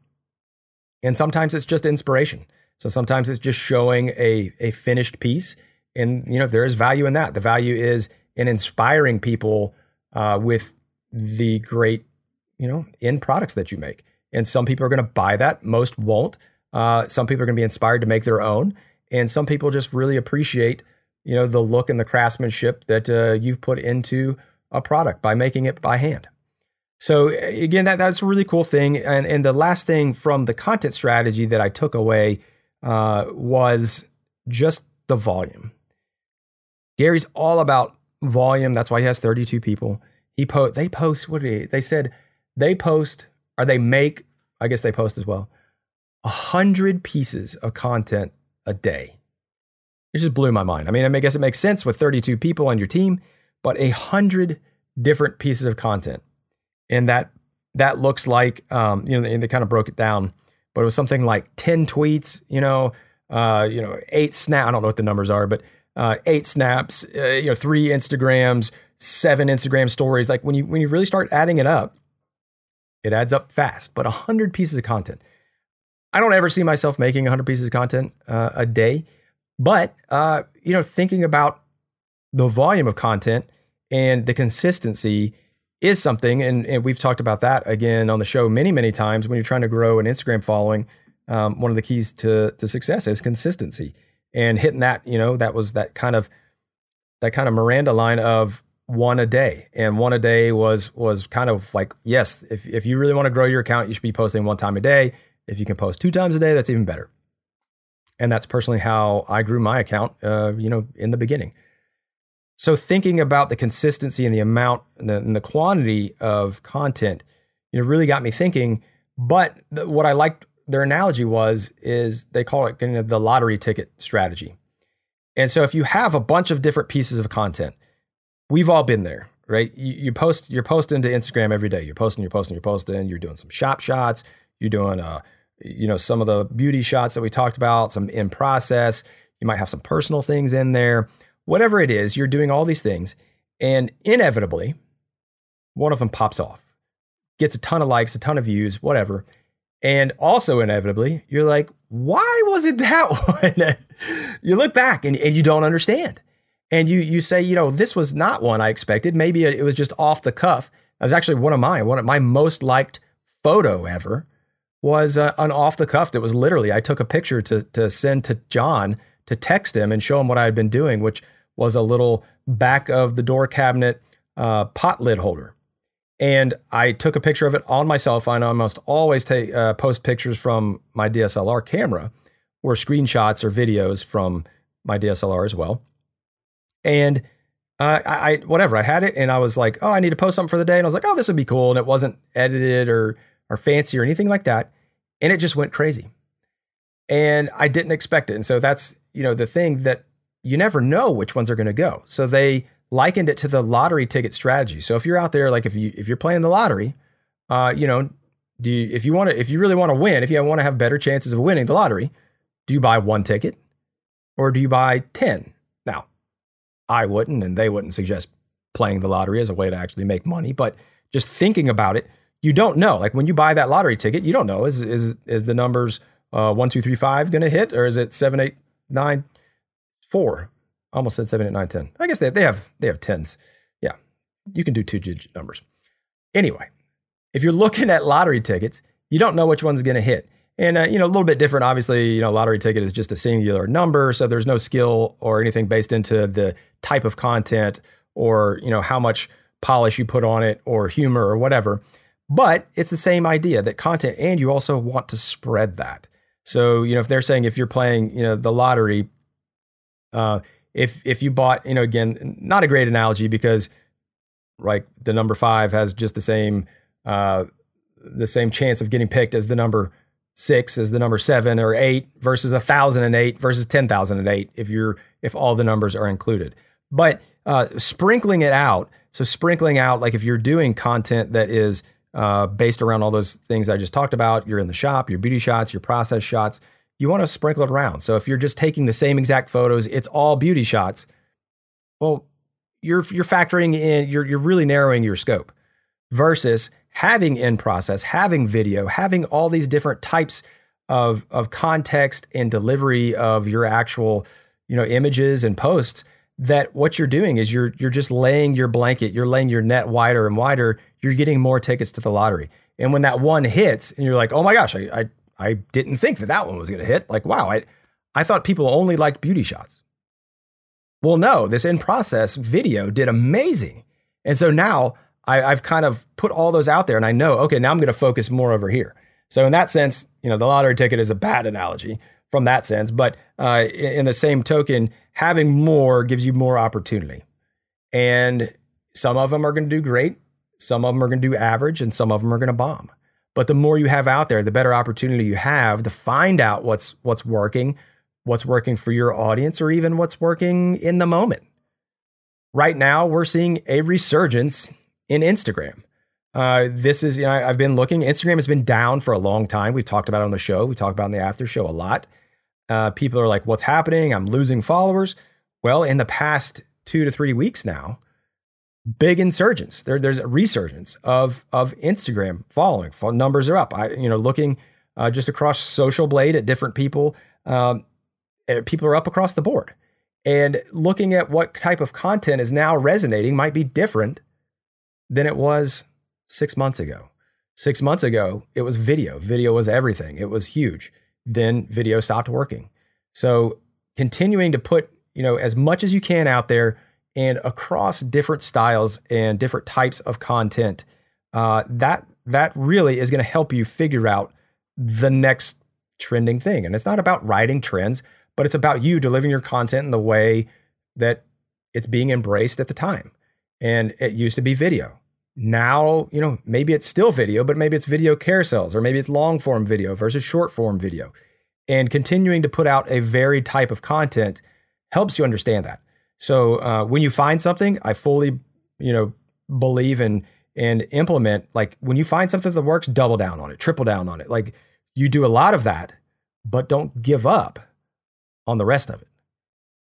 And sometimes it's just inspiration. So sometimes it's just showing a, a finished piece. And, you know, there is value in that. The value is in inspiring people uh, with the great, you know, end products that you make. And some people are going to buy that. Most won't. Uh, some people are going to be inspired to make their own. And some people just really appreciate, you know, the look and the craftsmanship that uh, you've put into a product by making it by hand. So again, that that's a really cool thing. And and the last thing from the content strategy that I took away uh, was just the volume. Gary's all about volume. That's why he has 32 people. He post they post what they they said they post or they make I guess they post as well a hundred pieces of content a day. It just blew my mind. I mean, I guess it makes sense with 32 people on your team, but a hundred different pieces of content and that that looks like um, you know they, they kind of broke it down, but it was something like ten tweets, you know, uh, you know, eight snap. I don't know what the numbers are, but uh, eight snaps, uh, you know, three Instagrams, seven Instagram stories. Like when you when you really start adding it up, it adds up fast. But hundred pieces of content. I don't ever see myself making hundred pieces of content uh, a day, but uh, you know, thinking about the volume of content and the consistency is something, and, and we've talked about that again on the show many, many times. When you're trying to grow an Instagram following, um, one of the keys to to success is consistency and hitting that. You know, that was that kind of that kind of Miranda line of one a day, and one a day was was kind of like yes, if if you really want to grow your account, you should be posting one time a day. If you can post two times a day, that's even better. And that's personally how I grew my account. Uh, you know, in the beginning. So thinking about the consistency and the amount and the, and the quantity of content, you know, really got me thinking. But the, what I liked their analogy was is they call it the lottery ticket strategy. And so if you have a bunch of different pieces of content, we've all been there, right? You, you post, you're posting to Instagram every day. You're posting, you're posting, you're posting. You're doing some shop shots. You're doing, uh, you know, some of the beauty shots that we talked about, some in process. You might have some personal things in there whatever it is, you're doing all these things, and inevitably, one of them pops off, gets a ton of likes, a ton of views, whatever. And also, inevitably, you're like, why was it that one? you look back and, and you don't understand. And you, you say, you know, this was not one I expected. Maybe it was just off the cuff. That was actually one of mine. One of my most liked photo ever was uh, an off the cuff. That was literally, I took a picture to, to send to John to text him and show him what I had been doing, which was a little back of the door cabinet uh, pot lid holder. And I took a picture of it on my cell phone. I almost always take uh, post pictures from my DSLR camera or screenshots or videos from my DSLR as well. And uh, I, I, whatever I had it, and I was like, oh, I need to post something for the day, and I was like, oh, this would be cool, and it wasn't edited or or fancy or anything like that, and it just went crazy, and I didn't expect it, and so that's you know the thing that you never know which ones are going to go. So they likened it to the lottery ticket strategy. So if you're out there, like if you if you're playing the lottery, uh, you know, do you, if you want to if you really want to win, if you want to have better chances of winning the lottery, do you buy one ticket or do you buy ten? Now, I wouldn't, and they wouldn't suggest playing the lottery as a way to actually make money, but just thinking about it, you don't know. Like when you buy that lottery ticket, you don't know is is is the numbers uh, one two three five going to hit, or is it seven eight nine four. Almost said seven, eight, nine, ten. I guess they, they have they have tens. Yeah, you can do two digit numbers. Anyway, if you're looking at lottery tickets, you don't know which one's going to hit. And uh, you know, a little bit different. Obviously, you know, lottery ticket is just a singular number, so there's no skill or anything based into the type of content or you know how much polish you put on it or humor or whatever. But it's the same idea that content, and you also want to spread that. So, you know, if they're saying if you're playing, you know, the lottery, uh, if if you bought, you know, again, not a great analogy because like the number five has just the same uh, the same chance of getting picked as the number six, as the number seven or eight versus a thousand and eight versus ten thousand and eight if you're if all the numbers are included. But uh, sprinkling it out, so sprinkling out like if you're doing content that is uh, based around all those things I just talked about, you're in the shop, your beauty shots, your process shots, you want to sprinkle it around. So if you're just taking the same exact photos, it's all beauty shots. Well, you're you're factoring in, you're you're really narrowing your scope versus having in process, having video, having all these different types of of context and delivery of your actual, you know, images and posts that what you're doing is you're you're just laying your blanket, you're laying your net wider and wider, you're getting more tickets to the lottery. And when that one hits and you're like, "Oh my gosh, I I, I didn't think that that one was going to hit." Like, "Wow, I I thought people only liked beauty shots." Well, no, this in process video did amazing. And so now I, have kind of put all those out there and I know, okay, now I'm going to focus more over here. So in that sense, you know, the lottery ticket is a bad analogy from that sense. But uh, in the same token, having more gives you more opportunity. And some of them are going to do great. Some of them are going to do average and some of them are going to bomb. But the more you have out there, the better opportunity you have to find out what's what's working, what's working for your audience, or even what's working in the moment. Right now, we're seeing a resurgence in Instagram. Uh, this is, you know, I've been looking. Instagram has been down for a long time. We've talked about it on the show. We talked about in the after show a lot. Uh, people are like, what's happening? I'm losing followers. Well, in the past two to three weeks now, big insurgence. There, there's a resurgence of of Instagram following. Numbers are up. I, you know, looking uh, just across Social Blade at different people, um, eh, people are up across the board. And looking at what type of content is now resonating might be different than it was six months ago. Six months ago, it was video. Video was everything, it was huge. Then video stopped working. So continuing to put you know as much as you can out there and across different styles and different types of content uh, that that really is going to help you figure out the next trending thing and it's not about writing trends but it's about you delivering your content in the way that it's being embraced at the time and it used to be video now, you know, maybe it's still video, but maybe it's video carousels or maybe it's long form video versus short form video. And continuing to put out a varied type of content helps you understand that. So uh, when you find something, I fully, you know, believe in and implement. Like when you find something that works, double down on it, triple down on it. Like you do a lot of that, but don't give up on the rest of it.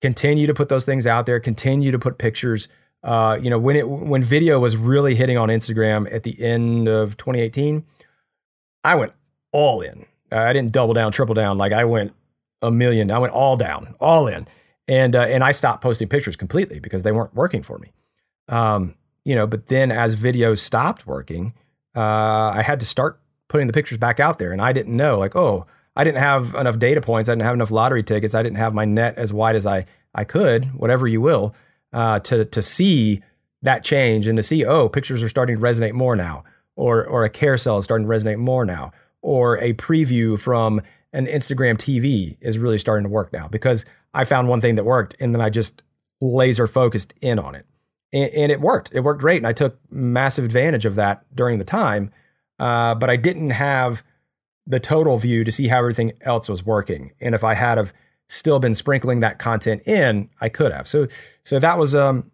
Continue to put those things out there. Continue to put pictures uh, you know, when it when video was really hitting on Instagram at the end of 2018, I went all in. I didn't double down, triple down. Like I went a million. I went all down, all in, and uh, and I stopped posting pictures completely because they weren't working for me. Um, you know, but then as videos stopped working, uh, I had to start putting the pictures back out there, and I didn't know like, oh, I didn't have enough data points. I didn't have enough lottery tickets. I didn't have my net as wide as I I could, whatever you will uh, to to see that change and to see oh pictures are starting to resonate more now or or a carousel is starting to resonate more now or a preview from an Instagram TV is really starting to work now because I found one thing that worked and then I just laser focused in on it. And, and it worked. It worked great. And I took massive advantage of that during the time uh, but I didn't have the total view to see how everything else was working. And if I had of still been sprinkling that content in, I could have. So so that was um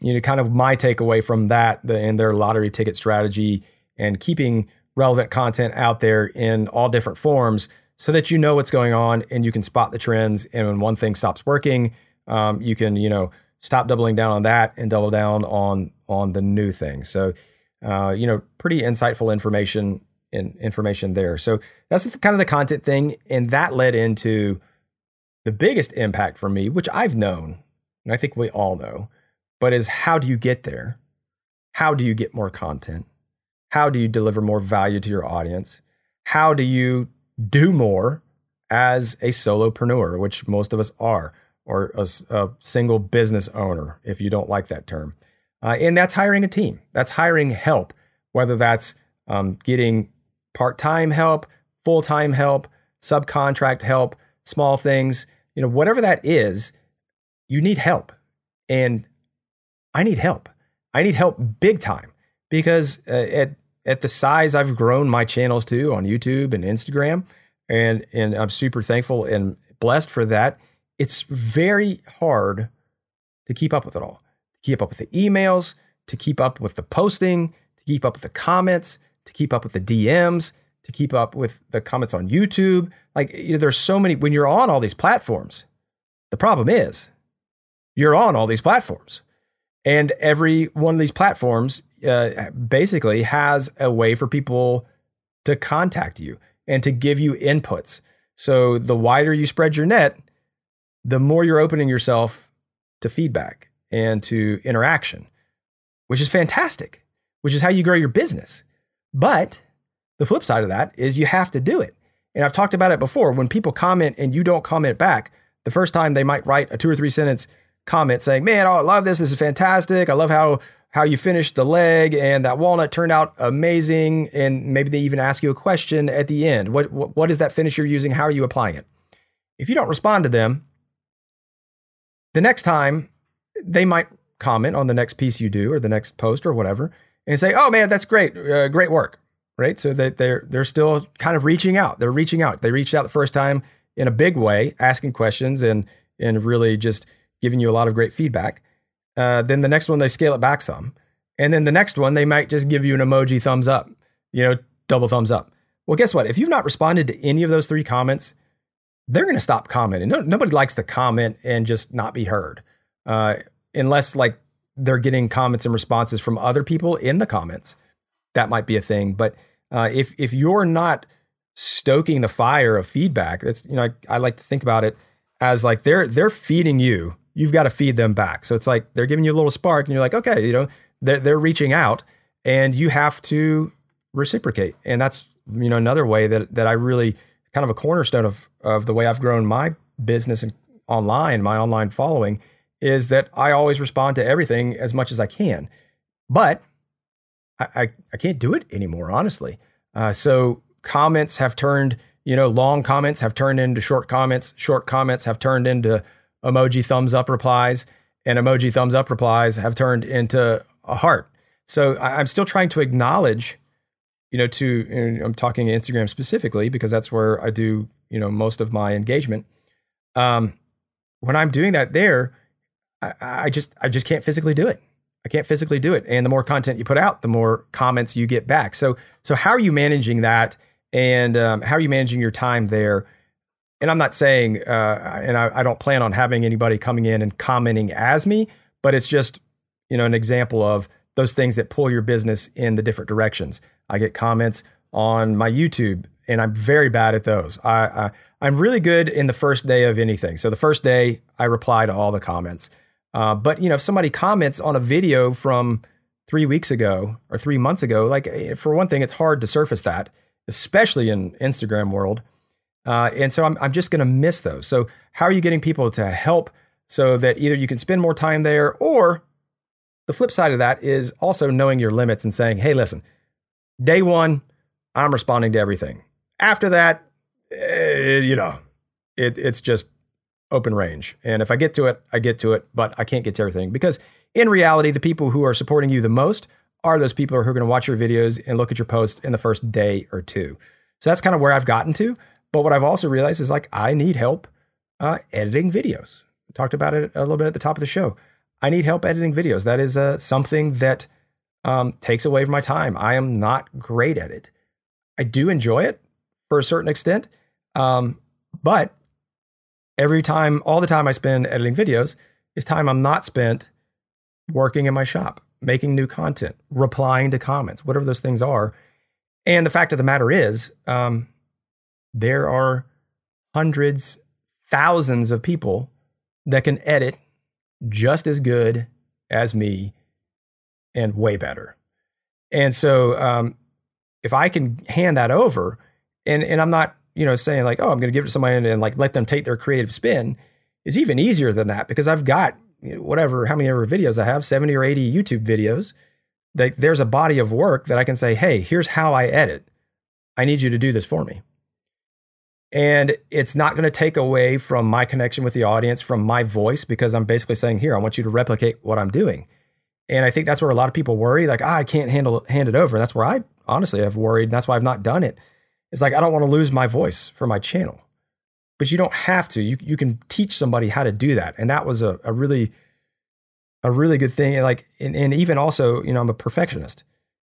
you know kind of my takeaway from that the, and their lottery ticket strategy and keeping relevant content out there in all different forms so that you know what's going on and you can spot the trends and when one thing stops working um, you can you know stop doubling down on that and double down on on the new thing so uh, you know pretty insightful information in information there so that's kind of the content thing and that led into the biggest impact for me, which I've known, and I think we all know, but is how do you get there? How do you get more content? How do you deliver more value to your audience? How do you do more as a solopreneur, which most of us are, or a, a single business owner, if you don't like that term? Uh, and that's hiring a team. That's hiring help, whether that's um, getting part time help, full time help, subcontract help, small things, you know, whatever that is, you need help. And I need help. I need help big time because uh, at at the size I've grown my channels to on YouTube and Instagram, and and I'm super thankful and blessed for that. It's very hard to keep up with it all. To keep up with the emails, to keep up with the posting, to keep up with the comments, to keep up with the DMs, to keep up with the comments on YouTube. Like you know, there's so many when you're on all these platforms. The problem is you're on all these platforms. And every one of these platforms uh, basically has a way for people to contact you and to give you inputs. So the wider you spread your net, the more you're opening yourself to feedback and to interaction, which is fantastic, which is how you grow your business. But the flip side of that is you have to do it. And I've talked about it before. When people comment and you don't comment back, the first time they might write a two or three sentence comment saying, "Man, oh, I love this. This is fantastic. I love how how you finished the leg and that walnut turned out amazing." And maybe they even ask you a question at the end. What what, what is that finish you're using? How are you applying it? If you don't respond to them, the next time they might comment on the next piece you do or the next post or whatever and say, "Oh man, that's great. Uh, great work." Right? So that they're they're still kind of reaching out. They're reaching out. They reached out the first time in a big way, asking questions and and really just giving you a lot of great feedback. Uh, then the next one, they scale it back some. And then the next one, they might just give you an emoji thumbs up, you know, double thumbs up. Well, guess what? If you've not responded to any of those three comments, they're going to stop commenting. No, nobody likes to comment and just not be heard, uh, unless like they're getting comments and responses from other people in the comments. That might be a thing. But uh, if if you're not stoking the fire of feedback, that's you know I, I like to think about it as like they're they're feeding you you've got to feed them back. So it's like they're giving you a little spark, and you're like, okay, you know, they're they're reaching out, and you have to reciprocate. And that's you know another way that that I really kind of a cornerstone of of the way I've grown my business and online, my online following, is that I always respond to everything as much as I can, but I I, I can't do it anymore, honestly. Uh, so comments have turned, you know, long comments have turned into short comments. Short comments have turned into emoji thumbs up replies and emoji thumbs up replies have turned into a heart. So I'm still trying to acknowledge, you know, to I'm talking Instagram specifically because that's where I do, you know, most of my engagement. Um, when I'm doing that there, I, I just I just can't physically do it. I can't physically do it. And the more content you put out, the more comments you get back. So so how are you managing that? And um, how are you managing your time there? And I'm not saying, uh, and I, I, don't plan on having anybody coming in and commenting as me, but it's just, you know, an example of those things that pull your business in the different directions. I get comments on my YouTube, and I'm very bad at those. I, I am really good in the first day of anything. So the first day, I reply to all the comments. Uh, but you know, if somebody comments on a video from three weeks ago or three months ago, like eh, for one thing, it's hard to surface that, especially in Instagram world. Uh, and so I'm, I'm just going to miss those. So, how are you getting people to help so that either you can spend more time there or the flip side of that is also knowing your limits and saying, hey, listen, day one, I'm responding to everything. After that, eh, you know, it, it's just open range. And if I get to it, I get to it, but I can't get to everything because in reality, the people who are supporting you the most are those people who are going to watch your videos and look at your posts in the first day or two. So that's kind of where I've gotten to. But what I've also realized is like I need help uh, editing videos. We talked about it a little bit at the top of the show. I need help editing videos. That is uh, something that um, takes away from my time. I am not great at it. I do enjoy it for a certain extent, um, but every time, all the time I spend editing videos is time I'm not spent working in my shop, making new content, replying to comments, whatever those things are. And the fact of the matter is, um, there are hundreds, thousands of people that can edit just as good as me and way better. And so, um, if I can hand that over, and and I'm not, you know, saying like, oh, I'm going to give it to somebody and, and, like let them take their creative spin, is even easier than that because I've got you know, whatever how many ever videos I have, 70 or 80 YouTube videos Like there's a body of work that I can say, hey, here's how I edit. I need you to do this for me. And it's not going to take away from my connection with the audience, from my voice, because I'm basically saying, here, I want you to replicate what I'm doing. And I think that's where a lot of people worry, like, ah, I can't handle hand it over. And that's where I honestly have worried. And that's why I've not done it. It's like I don't want to lose my voice for my channel. But you don't have to. You you can teach somebody how to do that. And that was a, a really a really good thing. And like and, and even also, you know, I'm a perfectionist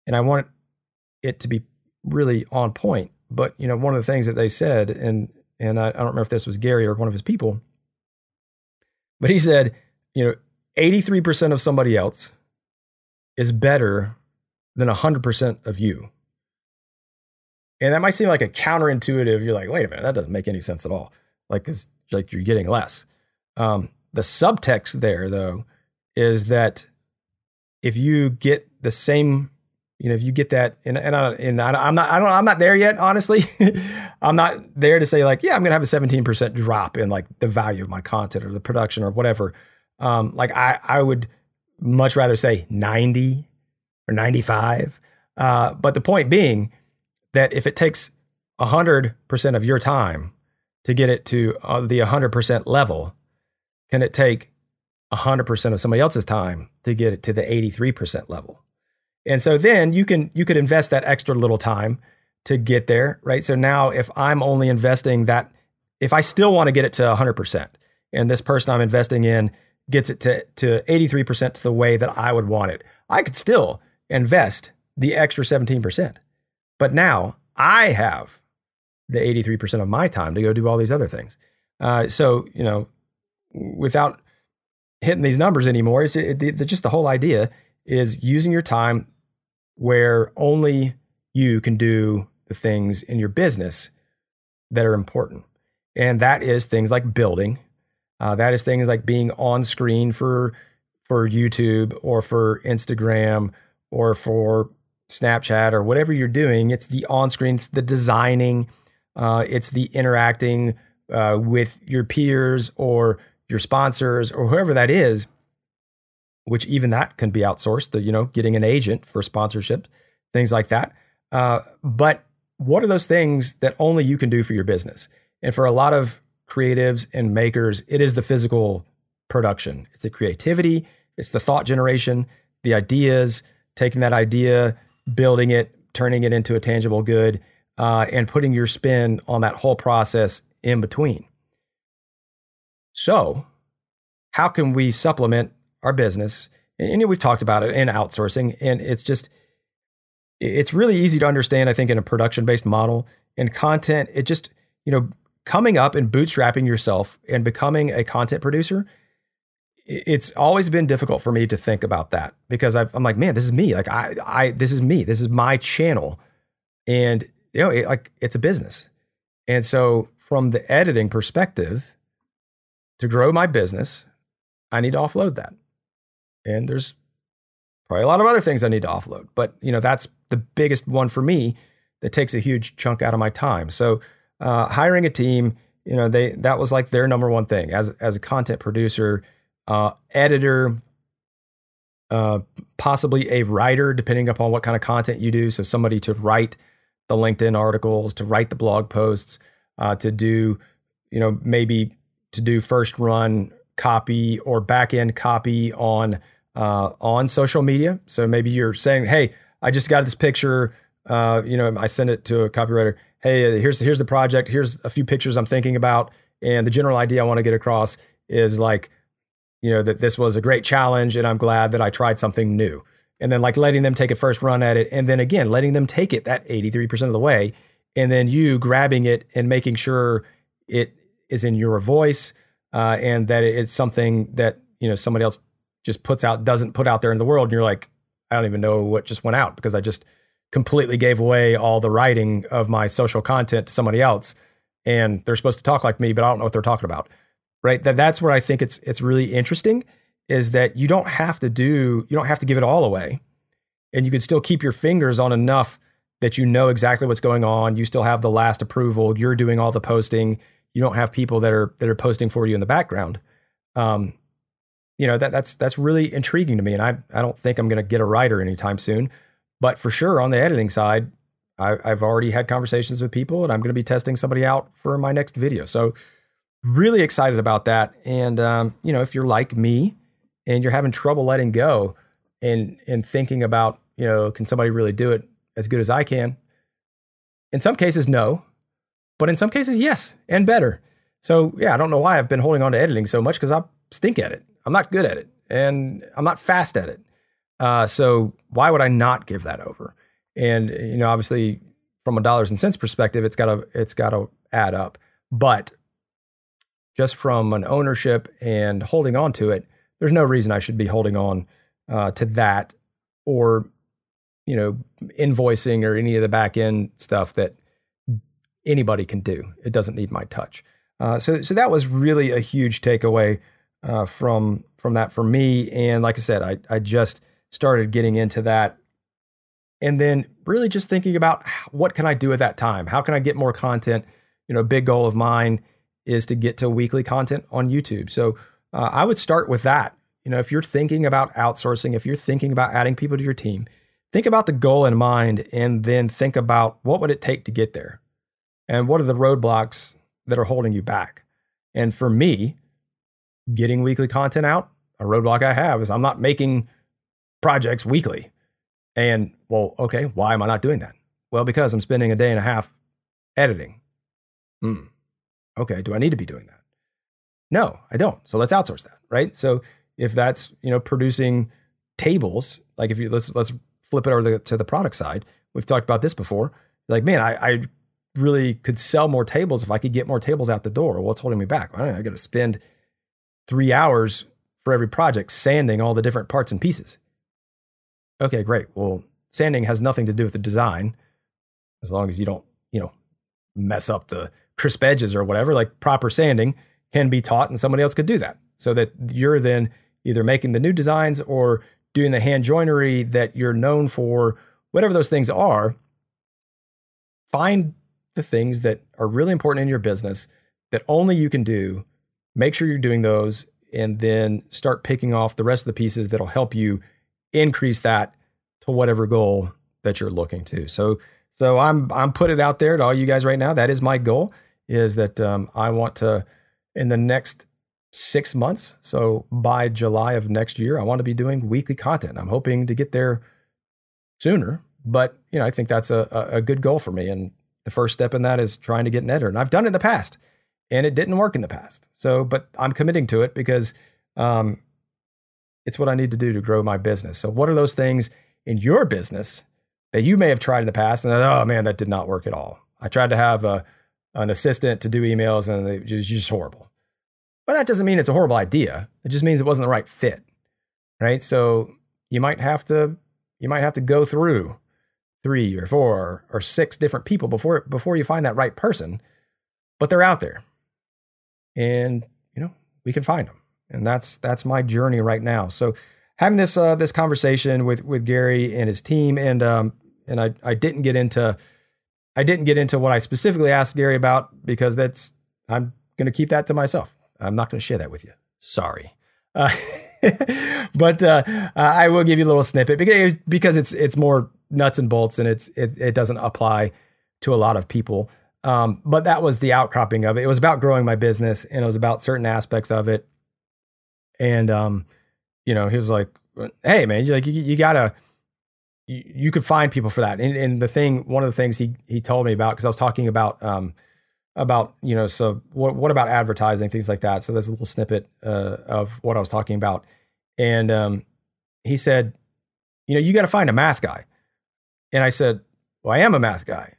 and I want it to be really on point. But you know, one of the things that they said, and and I, I don't remember if this was Gary or one of his people, but he said, you know, 83% of somebody else is better than 100% of you. And that might seem like a counterintuitive. You're like, wait a minute, that doesn't make any sense at all. Like, cause like you're getting less. Um, the subtext there, though, is that if you get the same you know, if you get that, and and, I, and I, am not, I don't, I'm not there yet. Honestly, I'm not there to say like, yeah, I'm going to have a 17% drop in like the value of my content or the production or whatever. Um, like I, I would much rather say 90 or 95. Uh, but the point being that if it takes 100% of your time to get it to uh, the 100% level, can it take 100% of somebody else's time to get it to the 83% level? And so then you can you could invest that extra little time to get there, right? So now if I'm only investing that if I still want to get it to 100% and this person I'm investing in gets it to to 83% to the way that I would want it, I could still invest the extra 17%. But now I have the 83% of my time to go do all these other things. Uh, so, you know, without hitting these numbers anymore, it's it, it, just the whole idea is using your time where only you can do the things in your business that are important. And that is things like building. Uh, that is things like being on screen for for YouTube or for Instagram or for Snapchat or whatever you're doing. It's the on screen, it's the designing, uh, it's the interacting uh, with your peers or your sponsors or whoever that is which even that can be outsourced, the, you know, getting an agent for sponsorship, things like that. Uh, but what are those things that only you can do for your business? And for a lot of creatives and makers, it is the physical production. It's the creativity, it's the thought generation, the ideas, taking that idea, building it, turning it into a tangible good, uh, and putting your spin on that whole process in between. So, how can we supplement our business, and we've talked about it in outsourcing, and it's just it's really easy to understand. I think in a production based model and content, it just you know coming up and bootstrapping yourself and becoming a content producer. It's always been difficult for me to think about that because i am like, man, this is me. Like I, I, this is me. This is my channel, and you know, it, like it's a business. And so, from the editing perspective, to grow my business, I need to offload that and there's probably a lot of other things I need to offload. But you know, that's the biggest one for me that takes a huge chunk out of my time. So uh, hiring a team, you know, they that was like their number one thing as as a content producer, uh, editor, uh, possibly a writer, depending upon what kind of content you do. So somebody to write the LinkedIn articles, to write the blog posts, uh, to do, you know, maybe to do first run copy or back end copy on uh, on social media. So maybe you're saying, "Hey, I just got this picture. Uh, you know, I send it to a copywriter. Hey, here's here's the project. Here's a few pictures I'm thinking about, and the general idea I want to get across is like, you know, that this was a great challenge, and I'm glad that I tried something new. And then like letting them take a first run at it, and then again letting them take it that 83% of the way, and then you grabbing it and making sure it is in your voice, uh, and that it's something that you know somebody else just puts out doesn't put out there in the world. And you're like i don't even know what just went out because i just completely gave away all the writing of my social content to somebody else. And they're supposed to talk like me but i don't know what they're talking about. Right? That that's where i think it's it's really interesting is that you don't have to do you don't have to give it all away. And you can still keep your fingers on enough that you know exactly what's going on. You still have the last approval. You're doing all the posting. You don't have people that are that are posting for you in the background. Um, you know that that's that's really intriguing to me, and I I don't think I'm going to get a writer anytime soon, but for sure on the editing side, I, I've already had conversations with people, and I'm going to be testing somebody out for my next video. So really excited about that. And um, you know, if you're like me and you're having trouble letting go and and thinking about you know, can somebody really do it as good as I can? In some cases, no, but in some cases, yes, and better. So yeah, I don't know why I've been holding on to editing so much because I stink at it. I'm not good at it, and I'm not fast at it. Uh, so why would I not give that over? And you know, obviously, from a dollars and cents perspective, it's got to it's got to add up. But just from an ownership and holding on to it, there's no reason I should be holding on uh, to that or you know invoicing or any of the back end stuff that anybody can do. It doesn't need my touch. Uh, so so that was really a huge takeaway uh, from from that for me. And like I said, I I just started getting into that, and then really just thinking about what can I do at that time? How can I get more content? You know, a big goal of mine is to get to weekly content on YouTube. So uh, I would start with that. You know, if you're thinking about outsourcing, if you're thinking about adding people to your team, think about the goal in mind and then think about what would it take to get there and what are the roadblocks that are holding you back. And for me, getting weekly content out, a roadblock I have is I'm not making projects weekly. And well, okay, why am I not doing that? Well, because I'm spending a day and a half editing. Hmm. Okay, do I need to be doing that? No, I don't. So let's outsource that, right? So if that's, you know, producing tables, like if you let's let's flip it over to the product side. We've talked about this before. Like, man, I, I really could sell more tables if I could get more tables out the door. What's holding me back? I, I got to spend three hours for every project sanding all the different parts and pieces. Okay, great. Well, sanding has nothing to do with the design as long as you don't, you know, mess up the crisp edges or whatever. Like proper sanding can be taught and somebody else could do that so that you're then either making the new designs or doing the hand joinery that you're known for, whatever those things are, find the things that are really important in your business that only you can do. Make sure you're doing those and then start picking off the rest of the pieces that'll help you increase that to whatever goal that you're looking to. So so I'm I'm putting it out there to all you guys right now. That is my goal is that um, I want to in the next six months. So by July of next year, I want to be doing weekly content. I'm hoping to get there sooner, but you know, I think that's a, a good goal for me. And the first step in that is trying to get an editor. And I've done it in the past and it didn't work in the past. So, but I'm committing to it because um, it's what I need to do to grow my business. So, what are those things in your business that you may have tried in the past and oh man, that did not work at all? I tried to have a, an assistant to do emails and it was just horrible. But that doesn't mean it's a horrible idea. It just means it wasn't the right fit. Right? So you might have to you might have to go through three or four or six different people before before you find that right person. But they're out there. And you know, we can find them. And that's that's my journey right now. So having this uh, this conversation with with Gary and his team and um and I I didn't get into I didn't get into what I specifically asked Gary about because that's I'm going to keep that to myself. I'm not going to share that with you. Sorry. Uh, but uh, I will give you a little snippet because because it's it's more nuts and bolts and it's it, it doesn't apply to a lot of people. Um, but that was the outcropping of it. It was about growing my business and it was about certain aspects of it. And um, you know, he was like, "Hey, man, you like you, you gotta." You, you could find people for that, and, and the thing, one of the things he he told me about because I was talking about um, about you know so what what about advertising things like that so there's a little snippet uh, of what i was talking about and um, he said you know you got to find a math guy and i said well i am a math guy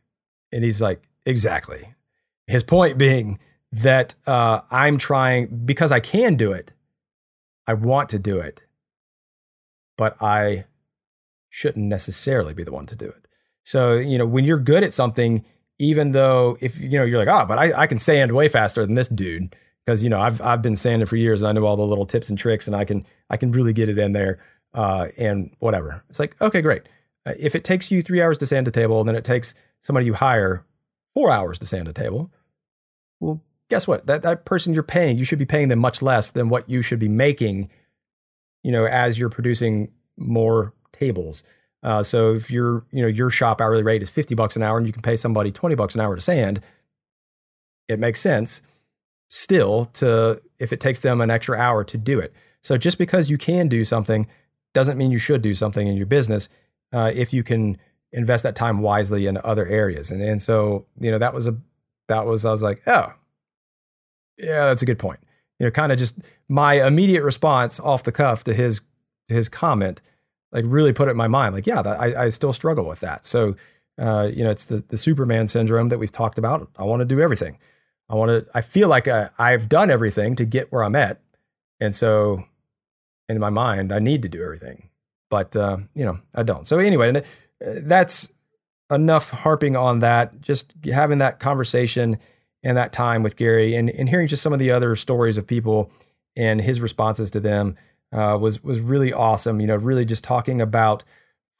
and he's like exactly his point being that uh, i'm trying because i can do it i want to do it but i shouldn't necessarily be the one to do it so you know when you're good at something even though if you know you're like, oh, but I, I can sand way faster than this dude because you know I've I've been sanding for years. And I know all the little tips and tricks, and I can I can really get it in there uh, and whatever. It's like okay, great. Uh, if it takes you three hours to sand a table, then it takes somebody you hire four hours to sand a table. Well, guess what? That that person you're paying, you should be paying them much less than what you should be making you know, as you're producing more tables. Uh, so if your, you know, your shop hourly rate is 50 bucks an hour and you can pay somebody 20 bucks an hour to sand, it makes sense still to if it takes them an extra hour to do it. So just because you can do something doesn't mean you should do something in your business uh, if you can invest that time wisely in other areas. And and so you know that was a that was I was like oh yeah that's a good point. You know, kind of just my immediate response off the cuff to his to his comment like really put it in my mind like yeah that, I, I still struggle with that. So uh, you know it's the the Superman syndrome that we've talked about. I want to do everything. I want to. I feel like I, I've done everything to get where I'm at, and so in my mind I need to do everything but uh, you know I don't. So anyway, that's enough harping on that. Just having that conversation and that time with Gary and, and hearing just some of the other stories of people and his responses to them uh, was was really awesome. You know, really just talking about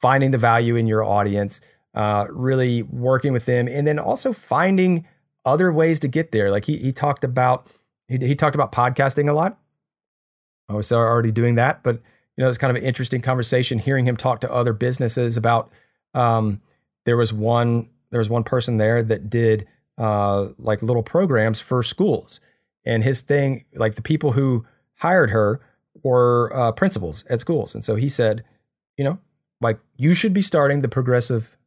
finding the value in your audience, uh, really working with them, and then also finding other ways to get there. Like he he talked about he, he talked about podcasting a lot. I was already doing that, but you know, it's kind of an interesting conversation hearing him talk to other businesses about um, there was one there was one person there that did uh, like little programs for schools, and his thing like the people who hired her were uh, principals at schools, and so he said, you know, like you should be starting the progressive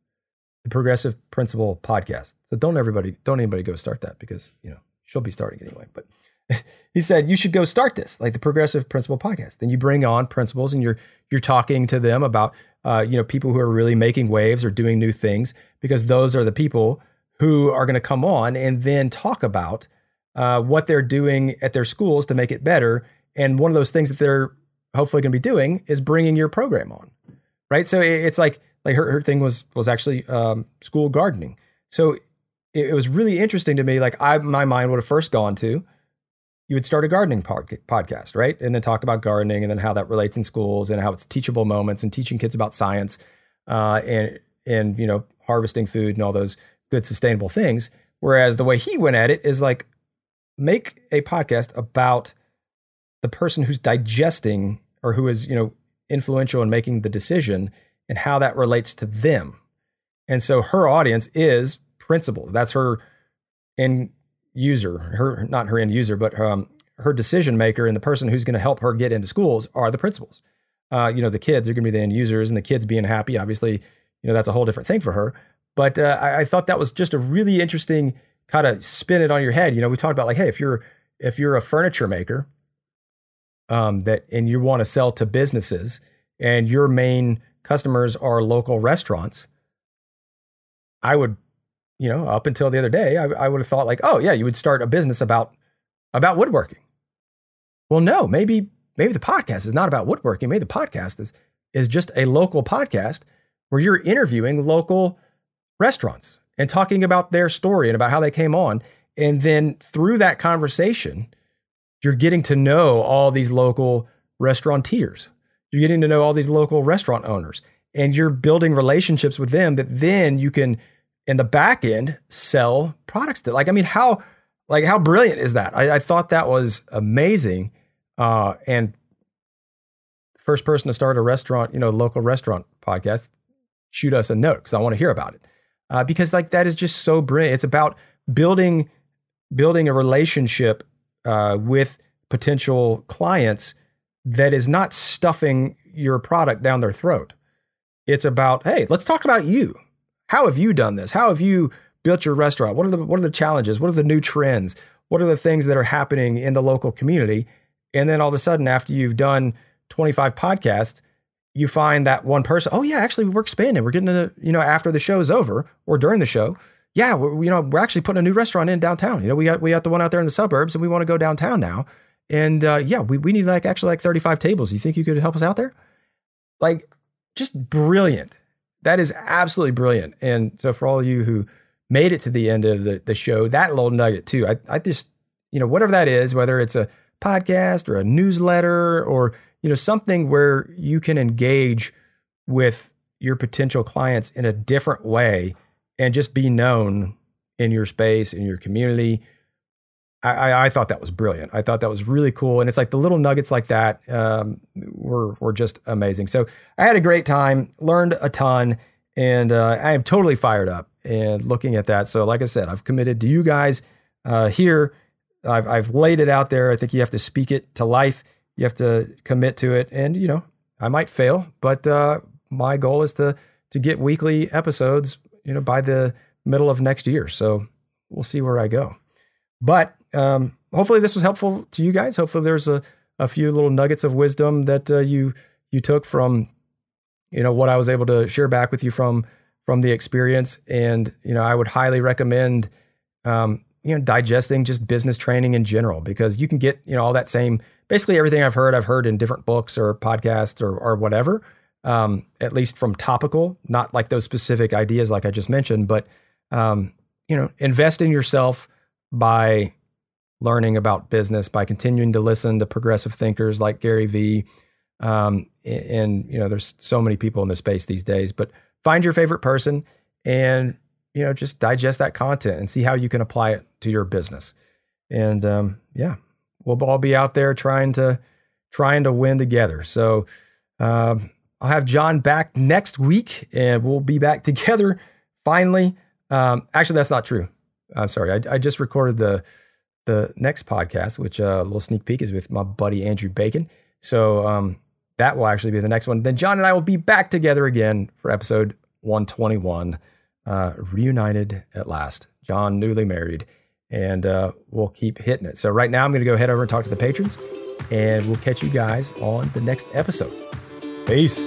the progressive principal podcast. So don't everybody don't anybody go start that because you know she'll be starting anyway, but. he said you should go start this like the progressive principal podcast. Then you bring on principals and you're you're talking to them about uh, you know people who are really making waves or doing new things because those are the people who are going to come on and then talk about uh, what they're doing at their schools to make it better. And one of those things that they're hopefully going to be doing is bringing your program on right? So it's like like her, her thing was was actually um, school gardening. So it, it was really interesting to me like i my mind would have first gone to you would start a gardening podcast, right? And then talk about gardening and then how that relates in schools and how it's teachable moments and teaching kids about science uh, and and you know harvesting food and all those good sustainable things. Whereas the way he went at it is like make a podcast about the person who's digesting or who is you know influential in making the decision and how that relates to them. And so her audience is principals. That's her in user, her not her end user, but um, her decision maker and the person who's going to help her get into schools are the principals. Uh, you know, the kids are going to be the end users, and the kids being happy, obviously, you know, that's a whole different thing for her. But uh, I, I, thought that was just a really interesting kind of spin it on your head. You know, we talked about like, hey, if you're if you're a furniture maker, um, that and you want to sell to businesses, and your main customers are local restaurants, I would you know, up until the other day, I, I would have thought like, oh yeah, you would start a business about about woodworking. Well, no, maybe maybe the podcast is not about woodworking. Maybe the podcast is is just a local podcast where you're interviewing local restaurants and talking about their story and about how they came on. And then through that conversation, you're getting to know all these local restaurateurs. You're getting to know all these local restaurant owners and you're building relationships with them that then you can in the back end sell products that like i mean how like how brilliant is that? I, I thought that was amazing. Uh, and first person to start a restaurant you know local restaurant podcast shoot us a note because i want to hear about it. Uh, because like that is just so brilliant. It's about building building a relationship uh, with potential clients that is not stuffing your product down their throat. It's about hey let's talk about you how have you done this? How have you built your restaurant? What are the what are the challenges? What are the new trends? What are the things that are happening in the local community? And then all of a sudden, after you've done 25 podcasts, you find that one person, oh yeah, actually we're expanding. We're getting to, you know, after the show is over or during the show. Yeah, we're, you know, we're actually putting a new restaurant in downtown. You know, we got we got the one out there in the suburbs and we want to go downtown now. And uh, yeah, we, we need like actually like 35 tables. You think you could help us out there? Like just brilliant that is absolutely brilliant. And so for all of you who made it to the end of the, the show, that little nugget too, I, I just, you know, whatever that is, whether it's a podcast or a newsletter or, you know, something where you can engage with your potential clients in a different way and just be known in your space, in your community. I, I, thought that was brilliant. I thought that was really cool, and it's like the little nuggets like that um, were were just amazing. So I had a great time, learned a ton, and uh, I am totally fired up and looking at that. So, like I said, I've committed to you guys uh, here. I've, I've laid it out there. I think you have to speak it to life. You have to commit to it, and you know I might fail, but uh, my goal is to to get weekly episodes. You know by the middle of next year. So we'll see where I go. But um, hopefully this was helpful to you guys. Hopefully there's a, a few little nuggets of wisdom that uh, you you took from you know what I was able to share back with you from from the experience. And you know I would highly recommend um, you know digesting just business training in general because you can get you know all that same basically everything I've heard I've heard in different books or podcasts or or whatever. Um, at least from topical, not like those specific ideas like I just mentioned, but um, you know, invest in yourself by learning about business by continuing to listen to progressive thinkers like Gary Vee. Um, and, you know, there's so many people in the space these days, but find your favorite person and, you know, just digest that content and see how you can apply it to your business. And, um, yeah, we'll all be out there trying to, trying to win together. So, um, I'll have John back next week and we'll be back together finally. Um, actually, that's not true. I'm sorry. I, I just recorded the, the next podcast, which uh, a little sneak peek is with my buddy Andrew Bacon. So um, that will actually be the next one. Then John and I will be back together again for episode 121, uh, reunited at last. John newly married, and uh, we'll keep hitting it. So right now, I'm going to go head over and talk to the patrons, and we'll catch you guys on the next episode. Peace.